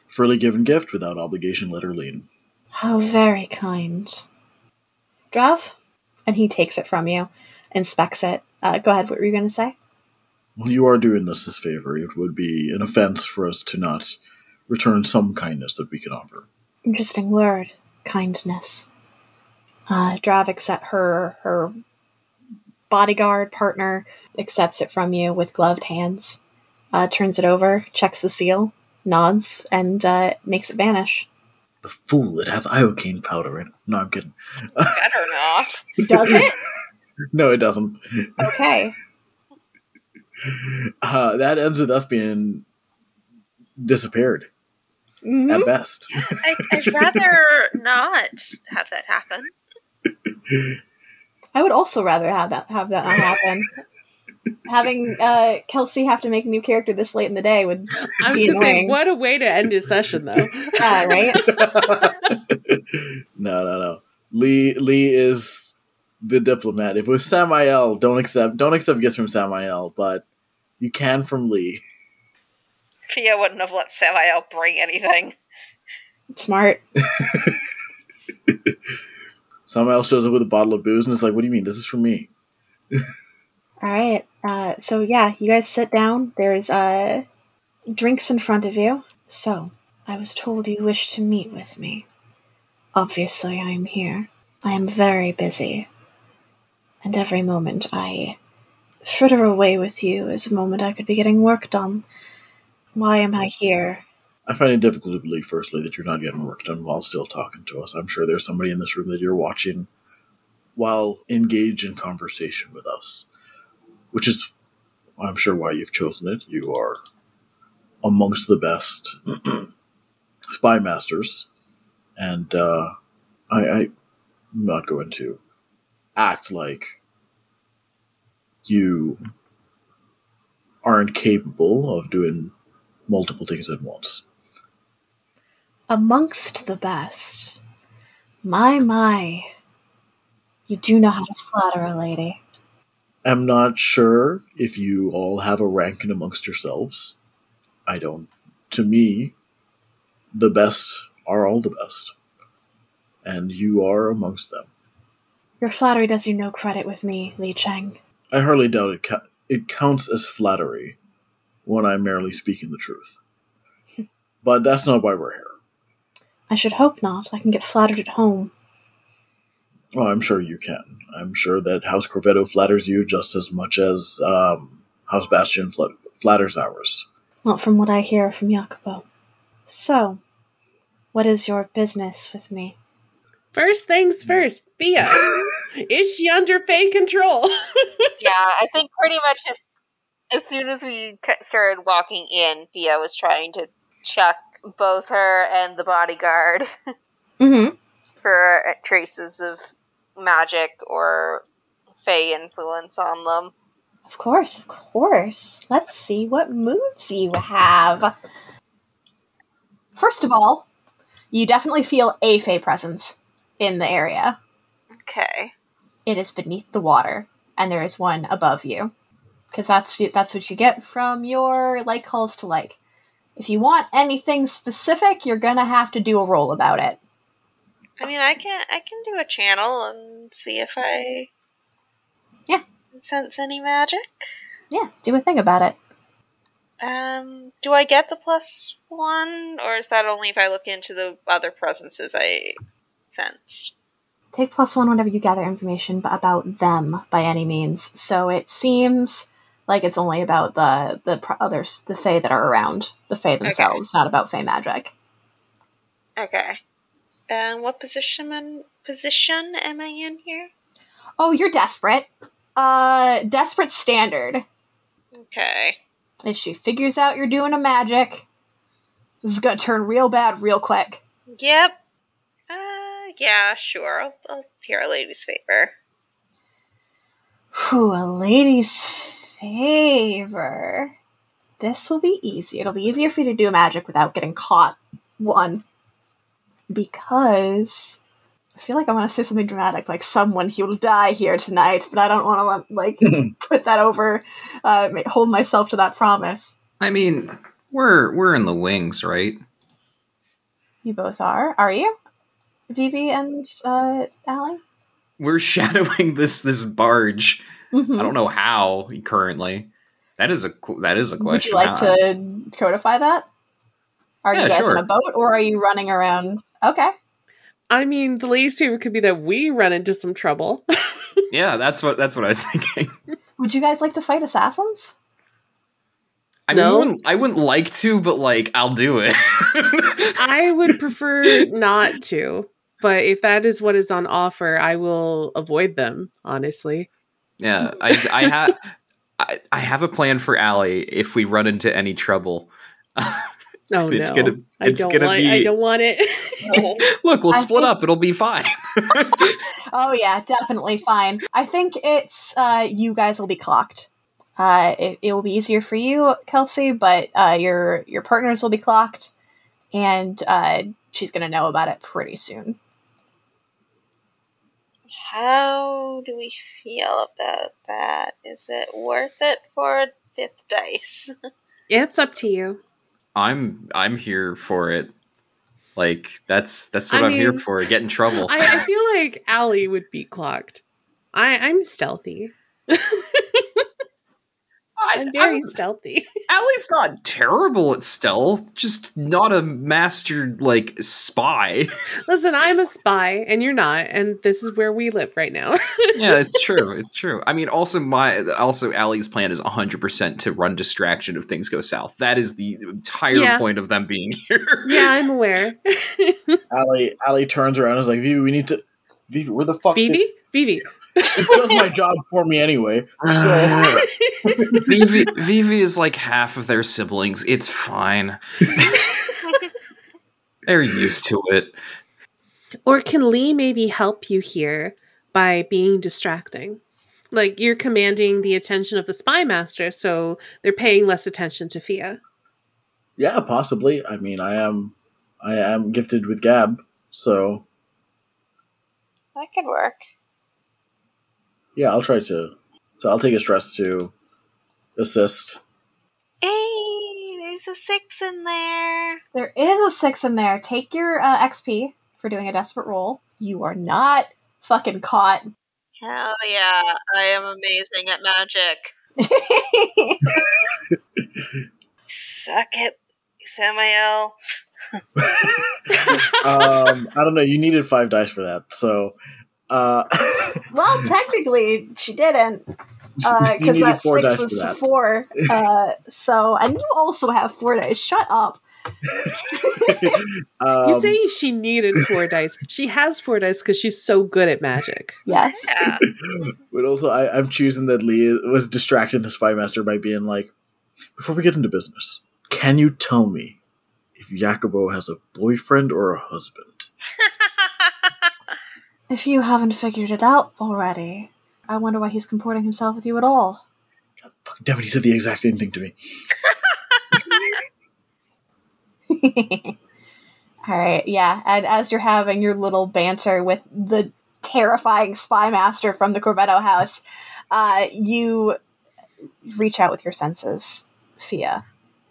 "Freely given gift without obligation, letter lien." How very kind. Drav? And he takes it from you, inspects it. Uh, go ahead, what were you going to say? Well, you are doing us this favor. It would be an offense for us to not return some kindness that we can offer. Interesting word. Kindness. Uh, Drav accept her her bodyguard partner accepts it from you with gloved hands, uh, turns it over, checks the seal, nods, and uh, makes it vanish. The fool! It has iocane powder in it. No, I'm kidding. Better not. Does it? No, it doesn't. Okay. Uh, that ends with us being disappeared Mhm. at best. I, I'd rather not have that happen. I would also rather have that have that not happen. Having uh, Kelsey have to make a new character this late in the day would I was be gonna say, what a way to end his session, though. uh, right. no, no, no. Lee Lee is the diplomat. If it was Samael, don't accept don't accept gifts from Samael, but you can from Lee. Fia wouldn't have let Samael bring anything. Smart. Someone else shows up with a bottle of booze and it's like, what do you mean? This is for me. All right. Uh, so yeah, you guys sit down. There's uh, drinks in front of you. So I was told you wish to meet with me. Obviously, I am here. I am very busy, and every moment I fritter away with you is a moment I could be getting work done. Why am I here? I find it difficult to believe, firstly, that you're not getting work done while still talking to us. I'm sure there's somebody in this room that you're watching while engaged in conversation with us, which is, I'm sure, why you've chosen it. You are amongst the best spy masters, and uh, I, I'm not going to act like you aren't capable of doing multiple things at once. Amongst the best. My, my. You do know how to flatter a lady. I'm not sure if you all have a ranking amongst yourselves. I don't. To me, the best are all the best. And you are amongst them. Your flattery does you no credit with me, Li Cheng. I hardly doubt it, ca- it counts as flattery when I'm merely speaking the truth. but that's not why we're here. I should hope not. I can get flattered at home. Oh, I'm sure you can. I'm sure that House Corvetto flatters you just as much as um, House Bastion flat- flatters ours. Not from what I hear from Jacopo. So, what is your business with me? First things first, Bia. is she under Fey control? yeah, I think pretty much as as soon as we started walking in, Fia was trying to check both her and the bodyguard Mm-hmm. for traces of magic or fey influence on them. Of course, of course. Let's see what moves you have. First of all, you definitely feel a Fey presence in the area. Okay. It is beneath the water, and there is one above you. Because that's that's what you get from your like calls to like. If you want anything specific, you're gonna have to do a roll about it. I mean, I can I can do a channel and see if I Yeah. sense any magic. Yeah, do a thing about it. Um, do I get the plus one, or is that only if I look into the other presences I sense? Take plus one whenever you gather information about them by any means. So it seems like it's only about the the others, the Fae that are around, the Fae themselves, not about Fae magic. Okay. And what position am position am I in here? Oh, you're desperate. Uh, desperate standard. Okay. If she figures out you're doing a magic, this is gonna turn real bad real quick. Yep. Uh, yeah, sure. I'll, I'll hear a lady's favor. Whew, a lady's favor. This will be easy. It'll be easier for you to do magic without getting caught. One. Because I feel like I want to say something dramatic, like someone he will die here tonight, but I don't want to like put that over, uh, hold myself to that promise. I mean, we're we're in the wings, right? You both are, are you? Vivi and uh, Allie. We're shadowing this this barge. Mhm. I don't know how currently. That is a qu- that is a question. Would you like How- to codify that? Are Yeah, you guys sure. in a boat or are you running around? Okay. I mean, the least favor could be that we run into some trouble. Yeah, that's what that's what I was thinking. Would you guys like to fight assassins? I mean, No. I, wouldn't, I wouldn't like to, but like I'll do it. I would prefer not to, but if that is what is on offer, I will avoid them, honestly. yeah, I I have I, I have a plan for Allie if we run into any trouble. Oh It's no. gonna- I it's don't gonna want be- I don't want it. Look, we'll I split think- up. It'll be fine. Oh yeah, definitely fine. I think it's uh, you guys will be clocked. Uh, it, it will be easier for you, Kelsey, but uh, your your partners will be clocked, and uh, she's gonna know about it pretty soon. How do we feel about that? Is it worth it for a fifth dice? it's up to you. I'm I'm here for it. Like that's that's what I I'm here for. Get in trouble. I, I feel like Allie would be clocked. I, I'm stealthy. I'm very stealthy. Allie's not terrible at stealth, just not a master like spy. Listen, I'm a spy and you're not, and this is where we live right now. yeah, it's true. It's true. I mean, also my also Allie's plan is 100% to run distraction if things go south. That is the entire Yeah. point of them being here. yeah, I'm aware. Allie Allie turns around and is like, Vivi, we need to Vivi, where the fuck Vivi? Vivi. It does my job for me anyway. So Vivi, Vivi is like half of their siblings. It's fine. They're used to it. Or can Lee maybe help you here by being distracting? Like you're commanding the attention of the spy master, so they're paying less attention to Fia. Yeah, possibly. I mean I am I am gifted with Gab, so That could work. Yeah, I'll try to so I'll take a stress to assist. Hey, there's a six in there. There is a six in there. Take your uh, XP for doing a desperate roll. You are not fucking caught. Hell yeah, I am amazing at magic. Suck it, Samael. um I don't know, you needed five dice for that, so uh well, technically, she didn't Uh because you needed that four six dice was that. four. Uh, so, and you also have four dice. Shut up. um, you say she needed four dice. She has four dice because she's so good at magic. Yes. Yeah. But also, I, I'm choosing that Lee was distracting the spy master by being like, "Before we get into business, can you tell me if Jacopo has a boyfriend or a husband?" If you haven't figured it out already, I wonder why he's comporting himself with you at all. God fucking damn it, he said the exact same thing to me. All right, yeah. And as you're having your little banter with the terrifying spy master from the Corvetto house, uh, you reach out with your senses, Fia,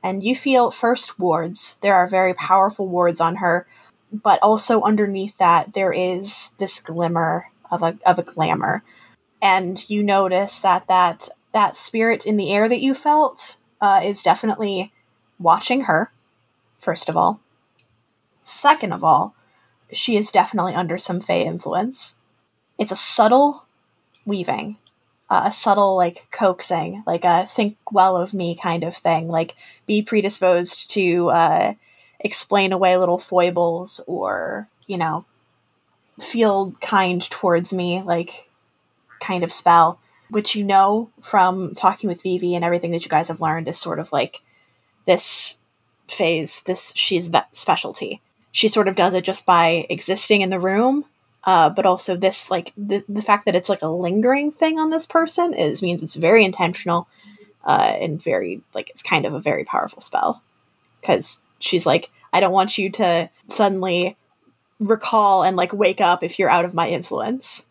and you feel first wards. There are very powerful wards on her, but also underneath that there is this glimmer of a of a glamour, and you notice that that that spirit in the air that you felt uh, is definitely watching her. First of all, Second of all, she is definitely under some Fey influence. It's a subtle weaving, uh, a subtle like coaxing, like a think well of me kind of thing. Like be predisposed to uh, explain away little foibles or you know feel kind towards me, like kind of spell. Which you know from talking with Vivi and everything that you guys have learned is sort of like this phase, this she's specialty she sort of does it just by existing in the room uh, but also this like the, the fact that it's like a lingering thing on this person is means it's very intentional uh, and very like it's kind of a very powerful spell because she's like i don't want you to suddenly recall and like wake up if you're out of my influence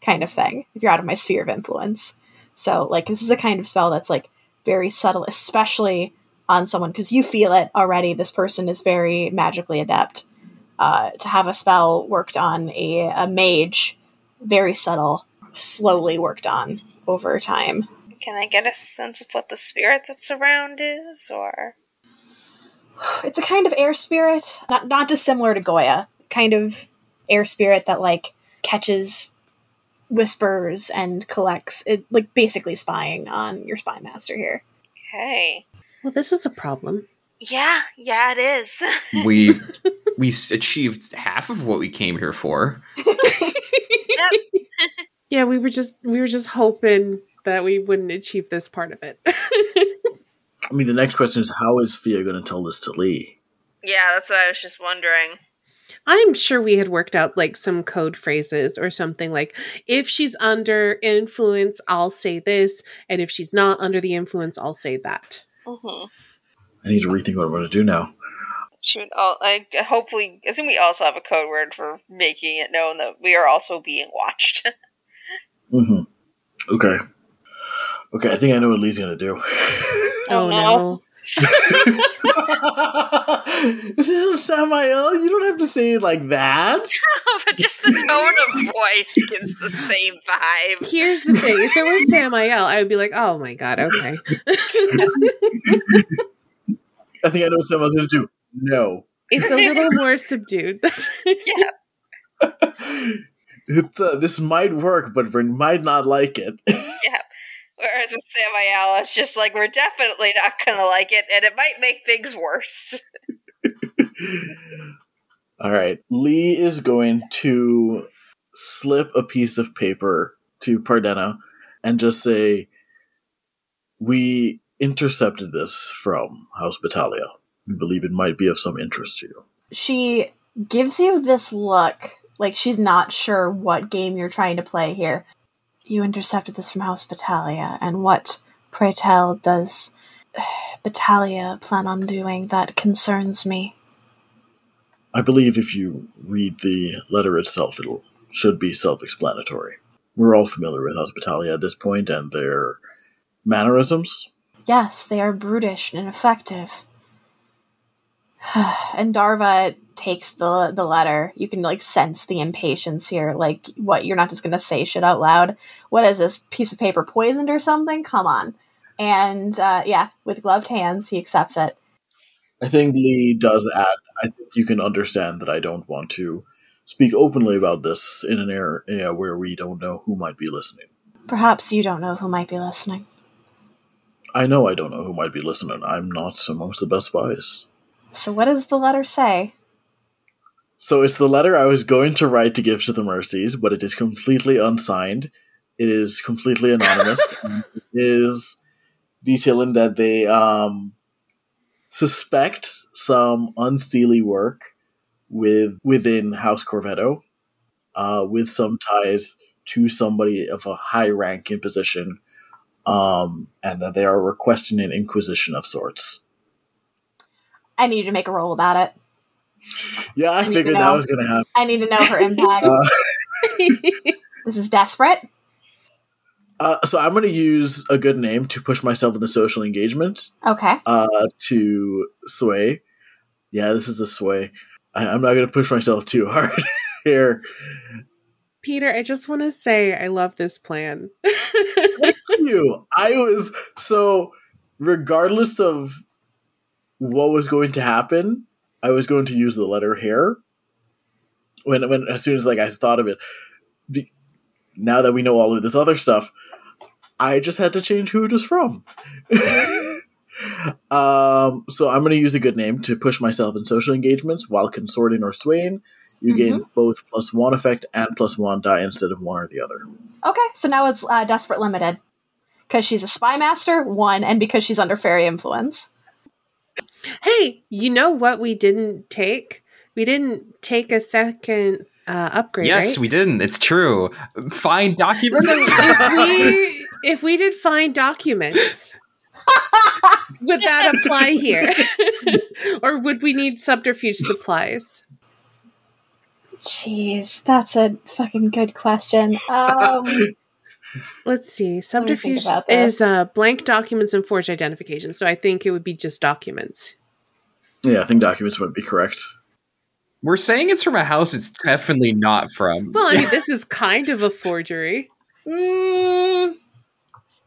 kind of thing if you're out of my sphere of influence so like this is the kind of spell that's like very subtle especially on someone because you feel it already. This person is very magically adept. Uh, to have a spell worked on a, a mage, very subtle, slowly worked on over time. Can I get a sense of what the spirit that's around is, or It's a kind of air spirit, not not dissimilar to Goya. Kind of air spirit that like catches whispers and collects it, like basically spying on your spy master here. okay? Well, this is a problem. Yeah, yeah, it is. We we s- achieved half of what we came here for. Yeah, we were just we were just hoping that we wouldn't achieve this part of it. I mean, the next question is, how is Fia going to tell this to Lee? yeah, that's what I was just wondering. I'm sure we had worked out like some code phrases or something like if she's under influence, I'll say this, and if she's not under the influence, I'll say that. hmm I need to rethink what I'm going to do now. Should all like hopefully? Assume we also have a code word for making it known that we are also being watched. hmm Okay. Okay, I think I know what Lee's going to do. Oh, no. this is Samael. You don't have to say it like that. but just the tone of voice gives the same vibe. Here's the thing: if it was Samael, I would be like, "Oh my god, okay." I think I know what Samael's going to do. No. it's a little more subdued. Yeah, It's, uh, this might work, but we might not like it. yeah. Whereas with Samael, it's just like we're definitely not gonna like it, and it might make things worse. All right. Lee is going to slip a piece of paper to Pardena and just say, We intercepted this from House Battalia. We believe it might be of some interest to you. She gives you this look like she's not sure what game you're trying to play here. You intercepted this from House Battalia, and what, pray tell, does Battalia plan on doing that concerns me? I believe if you read the letter itself, it'll should be self-explanatory. We're all familiar with House Battalia at this point and their mannerisms. Yes, they are brutish and ineffective. and Darva takes the the letter. You can like sense the impatience here. Like, what? You're not just gonna say shit out loud. What is this piece of paper poisoned or something? Come on. And uh, yeah, with gloved hands, he accepts it. I think Lee does add. I think you can understand that I don't want to speak openly about this in an area where we don't know who might be listening. Perhaps you don't know who might be listening. I know I don't know who might be listening. I'm not amongst the best spies. So, what does the letter say? So it's the letter I was going to write to give to the Mercies, but it is completely unsigned. It is completely anonymous. it is detailing that they um, suspect some Unseelie work with within House Corvetto, uh, with some ties to somebody of a high rank in position, um, and that they are requesting an inquisition of sorts. I need you to make a roll about it. Yeah, I need to figured that was going to happen. I need to know her impact. Uh, this is desperate. Uh, so I'm going to use a good name to push myself in the social engagement Okay. uh, to sway. Yeah, this is a sway. I, I'm not going to push myself too hard here. Peter, I just want to say I love this plan. Thank You, I was so regardless of what was going to happen, I was going to use the letter hair. When when as soon as like I thought of it, the, now that we know all of this other stuff, I just had to change who it was from. um, so I'm going to use a good name to push myself in social engagements while consorting or swaying. You gain both plus one effect and plus one die instead of one or the other. Okay, so now it's uh, desperate limited because she's a spy master, one, and because she's under fairy influence. Hey, you know what we didn't take? We didn't take a second uh, upgrade. yes, right? we didn't. It's true. Find documents. If we if we did find documents, would that apply here, or would we need subterfuge supplies? Jeez, that's a fucking good question. Um, Let's see. Subterfuge about is uh, blank documents and forged identification. So I think it would be just documents. Yeah, I think documents would be correct. We're saying it's from a house it's definitely not from. Well, I mean, this is kind of a forgery. mm,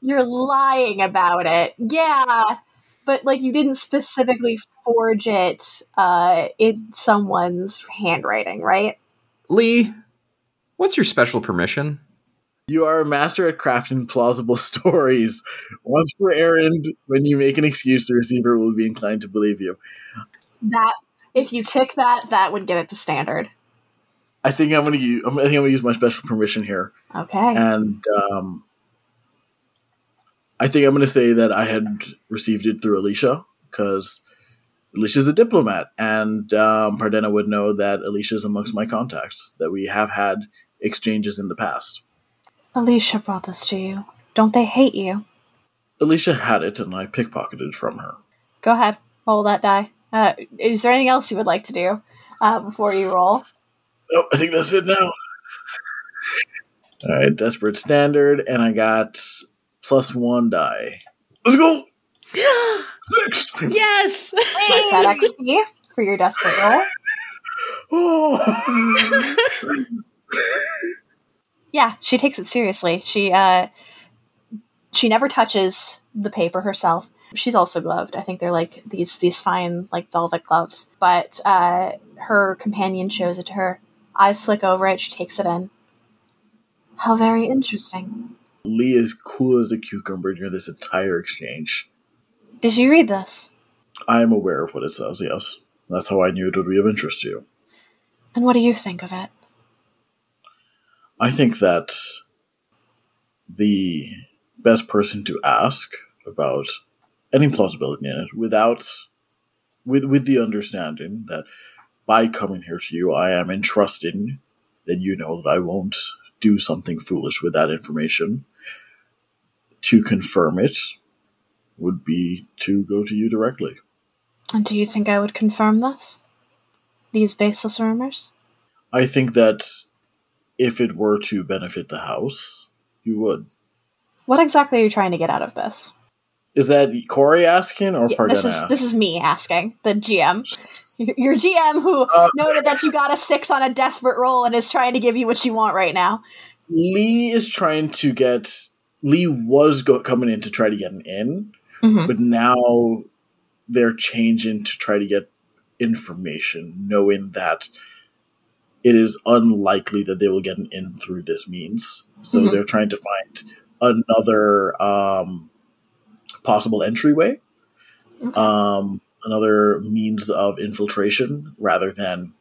you're lying about it. Yeah, but like you didn't specifically forge it uh, in someone's handwriting, right? Lee, what's your special permission? You are a master at crafting plausible stories. Once per errand, when you make an excuse, the receiver will be inclined to believe you. That if you tick that, that would get it to standard. I think I'm gonna use. I think I'm gonna use my special permission here, Okay. and um, I think I'm gonna say that I had received it through Alicia because Alicia's a diplomat, and um, Pardena would know that Alicia's amongst my contacts. That we have had exchanges in the past. Alicia brought this to you. Don't they hate you? Alicia had it, and I pickpocketed from her. Go ahead, roll that die. Uh, is there anything else you would like to do uh, before you roll? Oh, I think that's it now. All right, desperate standard, and I got plus one die. Let's go. Six. yes. Like that XP for your desperate roll. Oh. Yeah, she takes it seriously. She uh she never touches the paper herself. She's also gloved. I think they're like these these fine like velvet gloves. But uh her companion shows it to her. Eyes flick over it, she takes it in. How very interesting. Lee is cool as a cucumber during this entire exchange. Did you read this? I am aware of what it says, yes. That's how I knew it would be of interest to you. And what do you think of it? I think that the best person to ask about any plausibility in it without with with the understanding that by coming here to you I am entrusting that you know that I won't do something foolish with that information. To confirm it would be to go to you directly. And do you think I would confirm this? These baseless rumors? I think that if it were to benefit the house, you would. What exactly are you trying to get out of this? Is that Kori asking or Yeah, Pardena this is asking? this is me asking the GM, your GM who Uh, noted that you got a six on a desperate roll and is trying to give you what you want right now. Lee is trying to get. Lee was go- coming in to try to get an in, Mhm. but now they're changing to try to get information, knowing that it is unlikely that they will get an in through this means. So Mhm. they're trying to find another um, possible entryway, Okay. um, another means of infiltration, rather than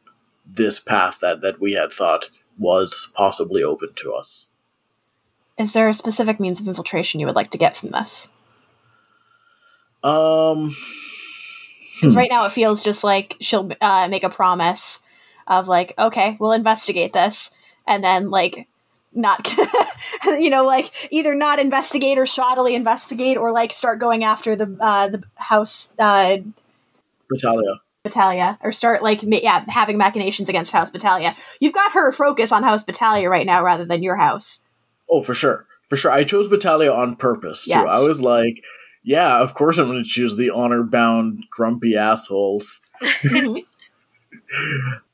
this path that, that we had thought was possibly open to us. Is there a specific means of infiltration you would like to get from this? Um, Because Hmm. right now it feels just like she'll uh, make a promise of like, okay, we'll investigate this, and then like not, you know, like either not investigate or shoddily investigate, or like start going after the uh, the house uh, Natalia. Battalia, or start like ma- yeah having machinations against House Battalia. You've got her focus on House Battalia right now rather than your house. Oh, for sure. For sure. I chose Battalia on purpose, too. Yes. I was like, yeah, of course I'm going to choose the honor bound, grumpy assholes.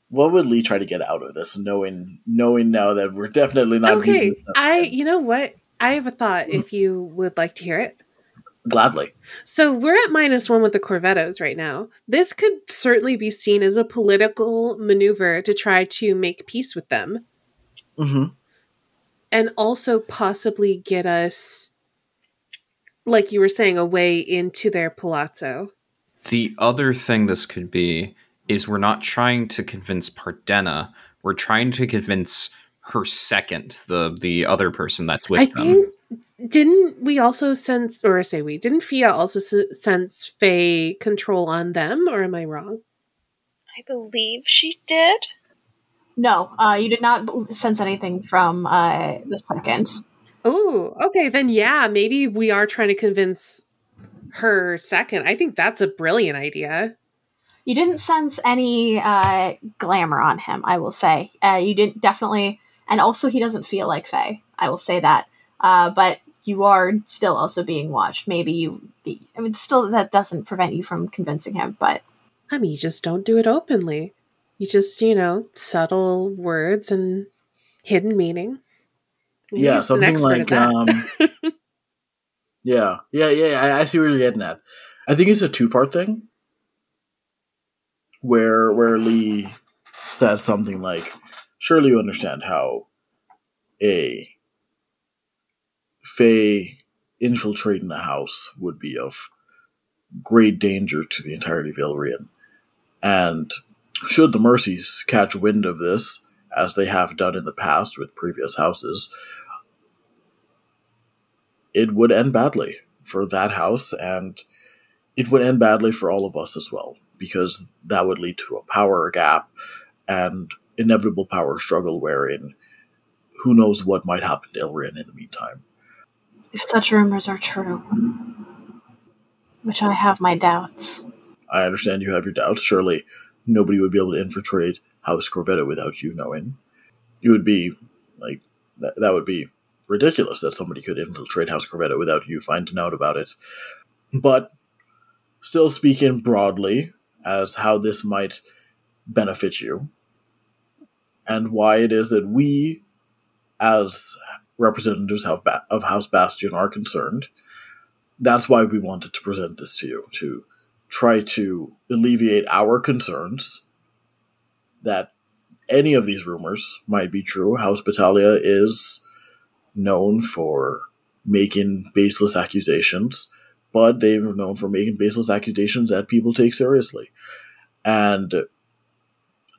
What would Lee try to get out of this, knowing knowing now that we're definitely not okay. I you know what? I have a thought if you would like to hear it. gladly. So we're at minus one with the Corvettos right now. This could certainly be seen as a political maneuver to try to make peace with them hmm and also possibly get us, like you were saying, a way into their palazzo. The other thing this could be is we're not trying to convince Pardena. We're trying to convince her second, the the other person that's with I them. think didn't we also sense, or say we didn't Fia also sense Fey control on them, or am I wrong? I believe she did. No, uh, you did not sense anything from uh, the second. Oh, okay, then yeah, maybe we are trying to convince her second. I think that's a brilliant idea. You didn't sense any uh, glamour on him, I will say. Uh, you didn't definitely, and also he doesn't feel like Fey. I will say that. Uh, but you are still also being watched. Maybe you, I mean, still that doesn't prevent you from convincing him. But I mean, you just don't do it openly. You just, you know, subtle words and hidden meaning. Yeah, He's something like at that. um, yeah, yeah, yeah. I, I see where you're getting at. I think it's a two part thing, where where Lee says something like, "Surely you understand how a Fey infiltrating a house would be of great danger to the entirety of Illyrian, and should the Mercies catch wind of this, as they have done in the past with previous houses." it would end badly for that house and it would end badly for all of us as well because that would lead to a power gap and inevitable power struggle wherein who knows what might happen to Illyrian in the meantime. if such rumors are true, which I have my doubts, I understand you have your doubts. Surely nobody would be able to infiltrate House Corvetto without you knowing. You would be like that, that would be ridiculous that somebody could infiltrate House Corvetto without you finding out about it. But still speaking broadly as how this might benefit you and why it is that we, as representatives of, House Bastion, are concerned. That's why we wanted to present this to you to try to alleviate our concerns that any of these rumors might be true. House Battalia is known for making baseless accusations, but they're known for making baseless accusations that people take seriously. And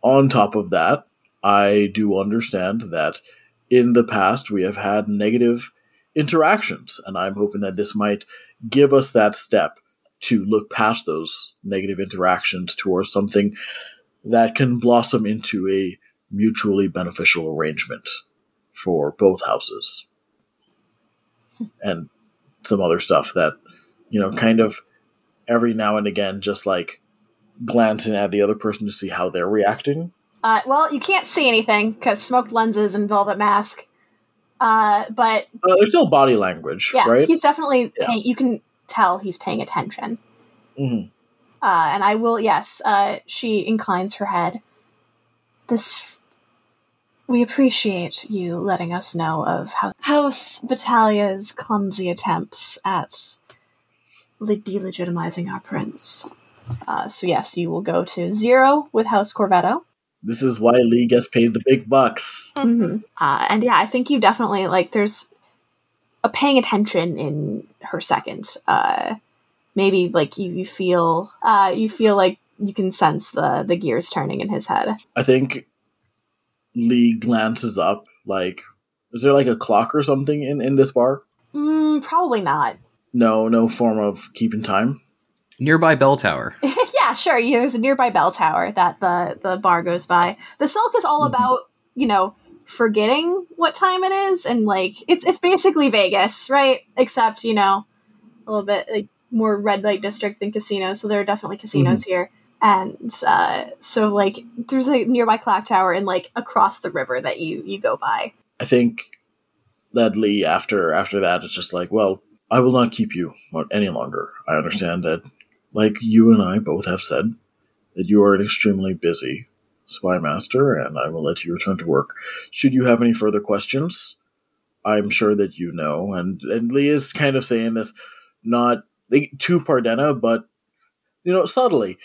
on top of that, I do understand that in the past we have had negative interactions, and I'm hoping that this might give us that step to look past those negative interactions towards something that can blossom into a mutually beneficial arrangement for both houses. and some other stuff that, you know, kind of every now and again, just like glancing at the other person to see how they're reacting. Uh, well, you can't see anything because smoked lenses and velvet mask. Uh, but Uh, there's still body language, yeah, right? he's definitely. Yeah. Pay- you can tell he's paying attention. hmm Uh, and I will. Yes, uh, she inclines her head. This. We appreciate you letting us know of how House Battalia's clumsy attempts at delegitimizing our prince. Uh, so yes, you will go to zero with House Corvetto. This is why Lee gets paid the big bucks. Mm-hmm. Uh, and yeah, I think you definitely like. There's a paying attention in her second. Uh, maybe like you, you feel uh, you feel like you can sense the the gears turning in his head. I think Lee glances up, like, is there like a clock or something in, in this bar? Mm, probably not. No, no form of keeping time. Nearby bell tower. yeah, sure. Yeah, there's a nearby bell tower that the the bar goes by. The silk is all Mhm. about you know forgetting what time it is, and like it's it's basically Vegas, right? Except you know a little bit like more red light district than casinos. So there are definitely casinos here, and uh, so like there's a nearby clock tower and like across the river that you you go by. I think that Lee, after after that, is just like, well, I will not keep you any longer. I understand that, like you and I both have said, that you are an extremely busy spy master, and I will let you return to work. Should you have any further questions, I'm sure that you know. And and Lee is kind of saying this, not to Pardena, but you know, subtly.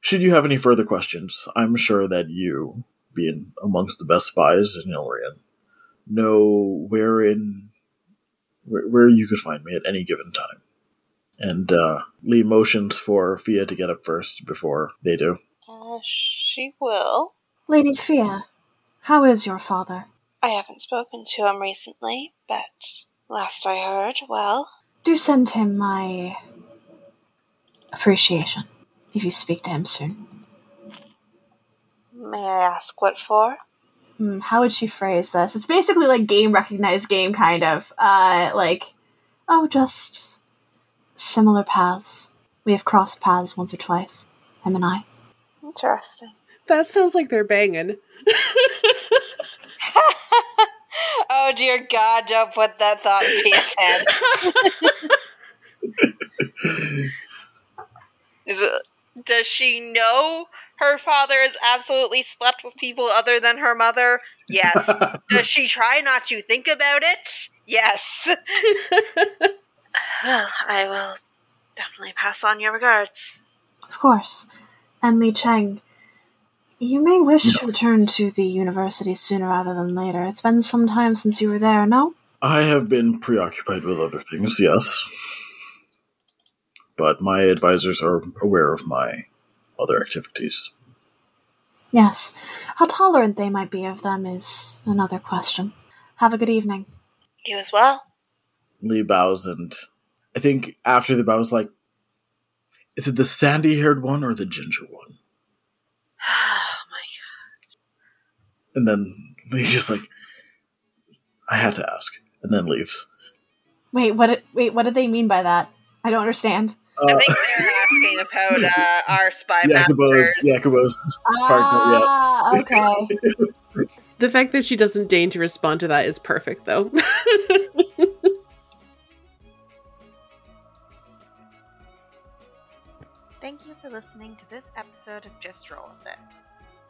Should you have any further questions, I'm sure that you, being amongst the best spies in Illyrian, know where in where, where you could find me at any given time. And uh, Lee motions for Fia to get up first before they do. Uh, she will. Lady Fia, how is your father? I haven't spoken to him recently, but last I heard, well, Do send him my appreciation if you speak to him soon. may I ask what for? Hmm, how would she phrase this? It's basically like game recognized game, kind of. Uh, like, oh, just similar paths. We have crossed paths once or twice, him and I. Interesting. That sounds like they're banging. oh dear God! Don't put that thought in Fia's head. Is it? Does she know her father has absolutely slept with people other than her mother? Yes. does she try not to think about it? Yes. well, I will definitely pass on your regards. Of course. And Li Cheng, you may wish to return to the university sooner rather than later. It's been some time since you were there, no? I have been preoccupied with other things, yes. But my advisors are aware of my other activities. Yes. How tolerant they might be of them is another question. Have a good evening. You as well. Lee bows, and I think after the bow is like, is it the sandy haired one or the ginger one? Oh my god. And then Lee's just like, I had to ask, and then leaves. Wait, what? Wait, what did they mean by that? I don't understand. I Uh, think they're asking about uh, our spy Jacopo's, masters. Jacopo's partner, yeah. Ah, okay. The fact that she doesn't deign to respond to that is perfect, though. Thank you for listening to this episode of Just Roll With It.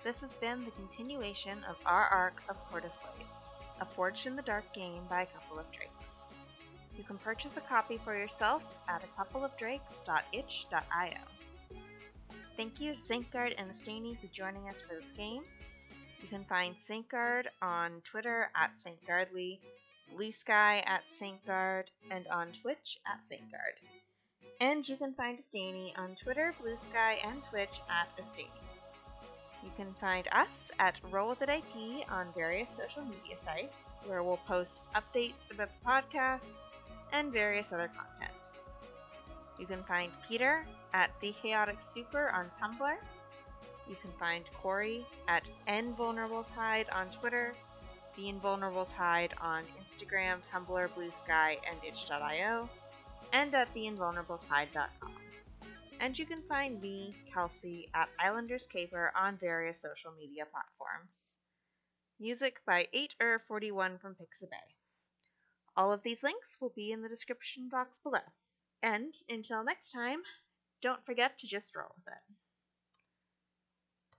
This has been the continuation of our arc of Court of Blades, a Forged in the Dark game by a couple of drakes. You can purchase a copy for yourself at a coupleofdrakes.itch.io. Thank you to Saintguard and Asteyni for joining us for this game. You can find Saintguard on Twitter at SaintGuardly, Blue Sky at Saintguard, and on Twitch at Saintguard. And you can find Asteyni on Twitter, Blue Sky, and Twitch at Asteyni. You can find us at Roll With It IP on various social media sites, where we'll post updates about the podcast and various other content. You can find Peter at The Chaotic Super on Tumblr. You can find Kori at Invulnerable Tide on Twitter, The Invulnerable Tide on Instagram, Tumblr, Blue Sky, and itch.io, and at theinvulnerabletide.com. And you can find me, Kelsey, at Islanders Caper on various social media platforms. Music by 8er41 from Pixabay. All of these links will be in the description box below. And until next time, don't forget to just roll with it.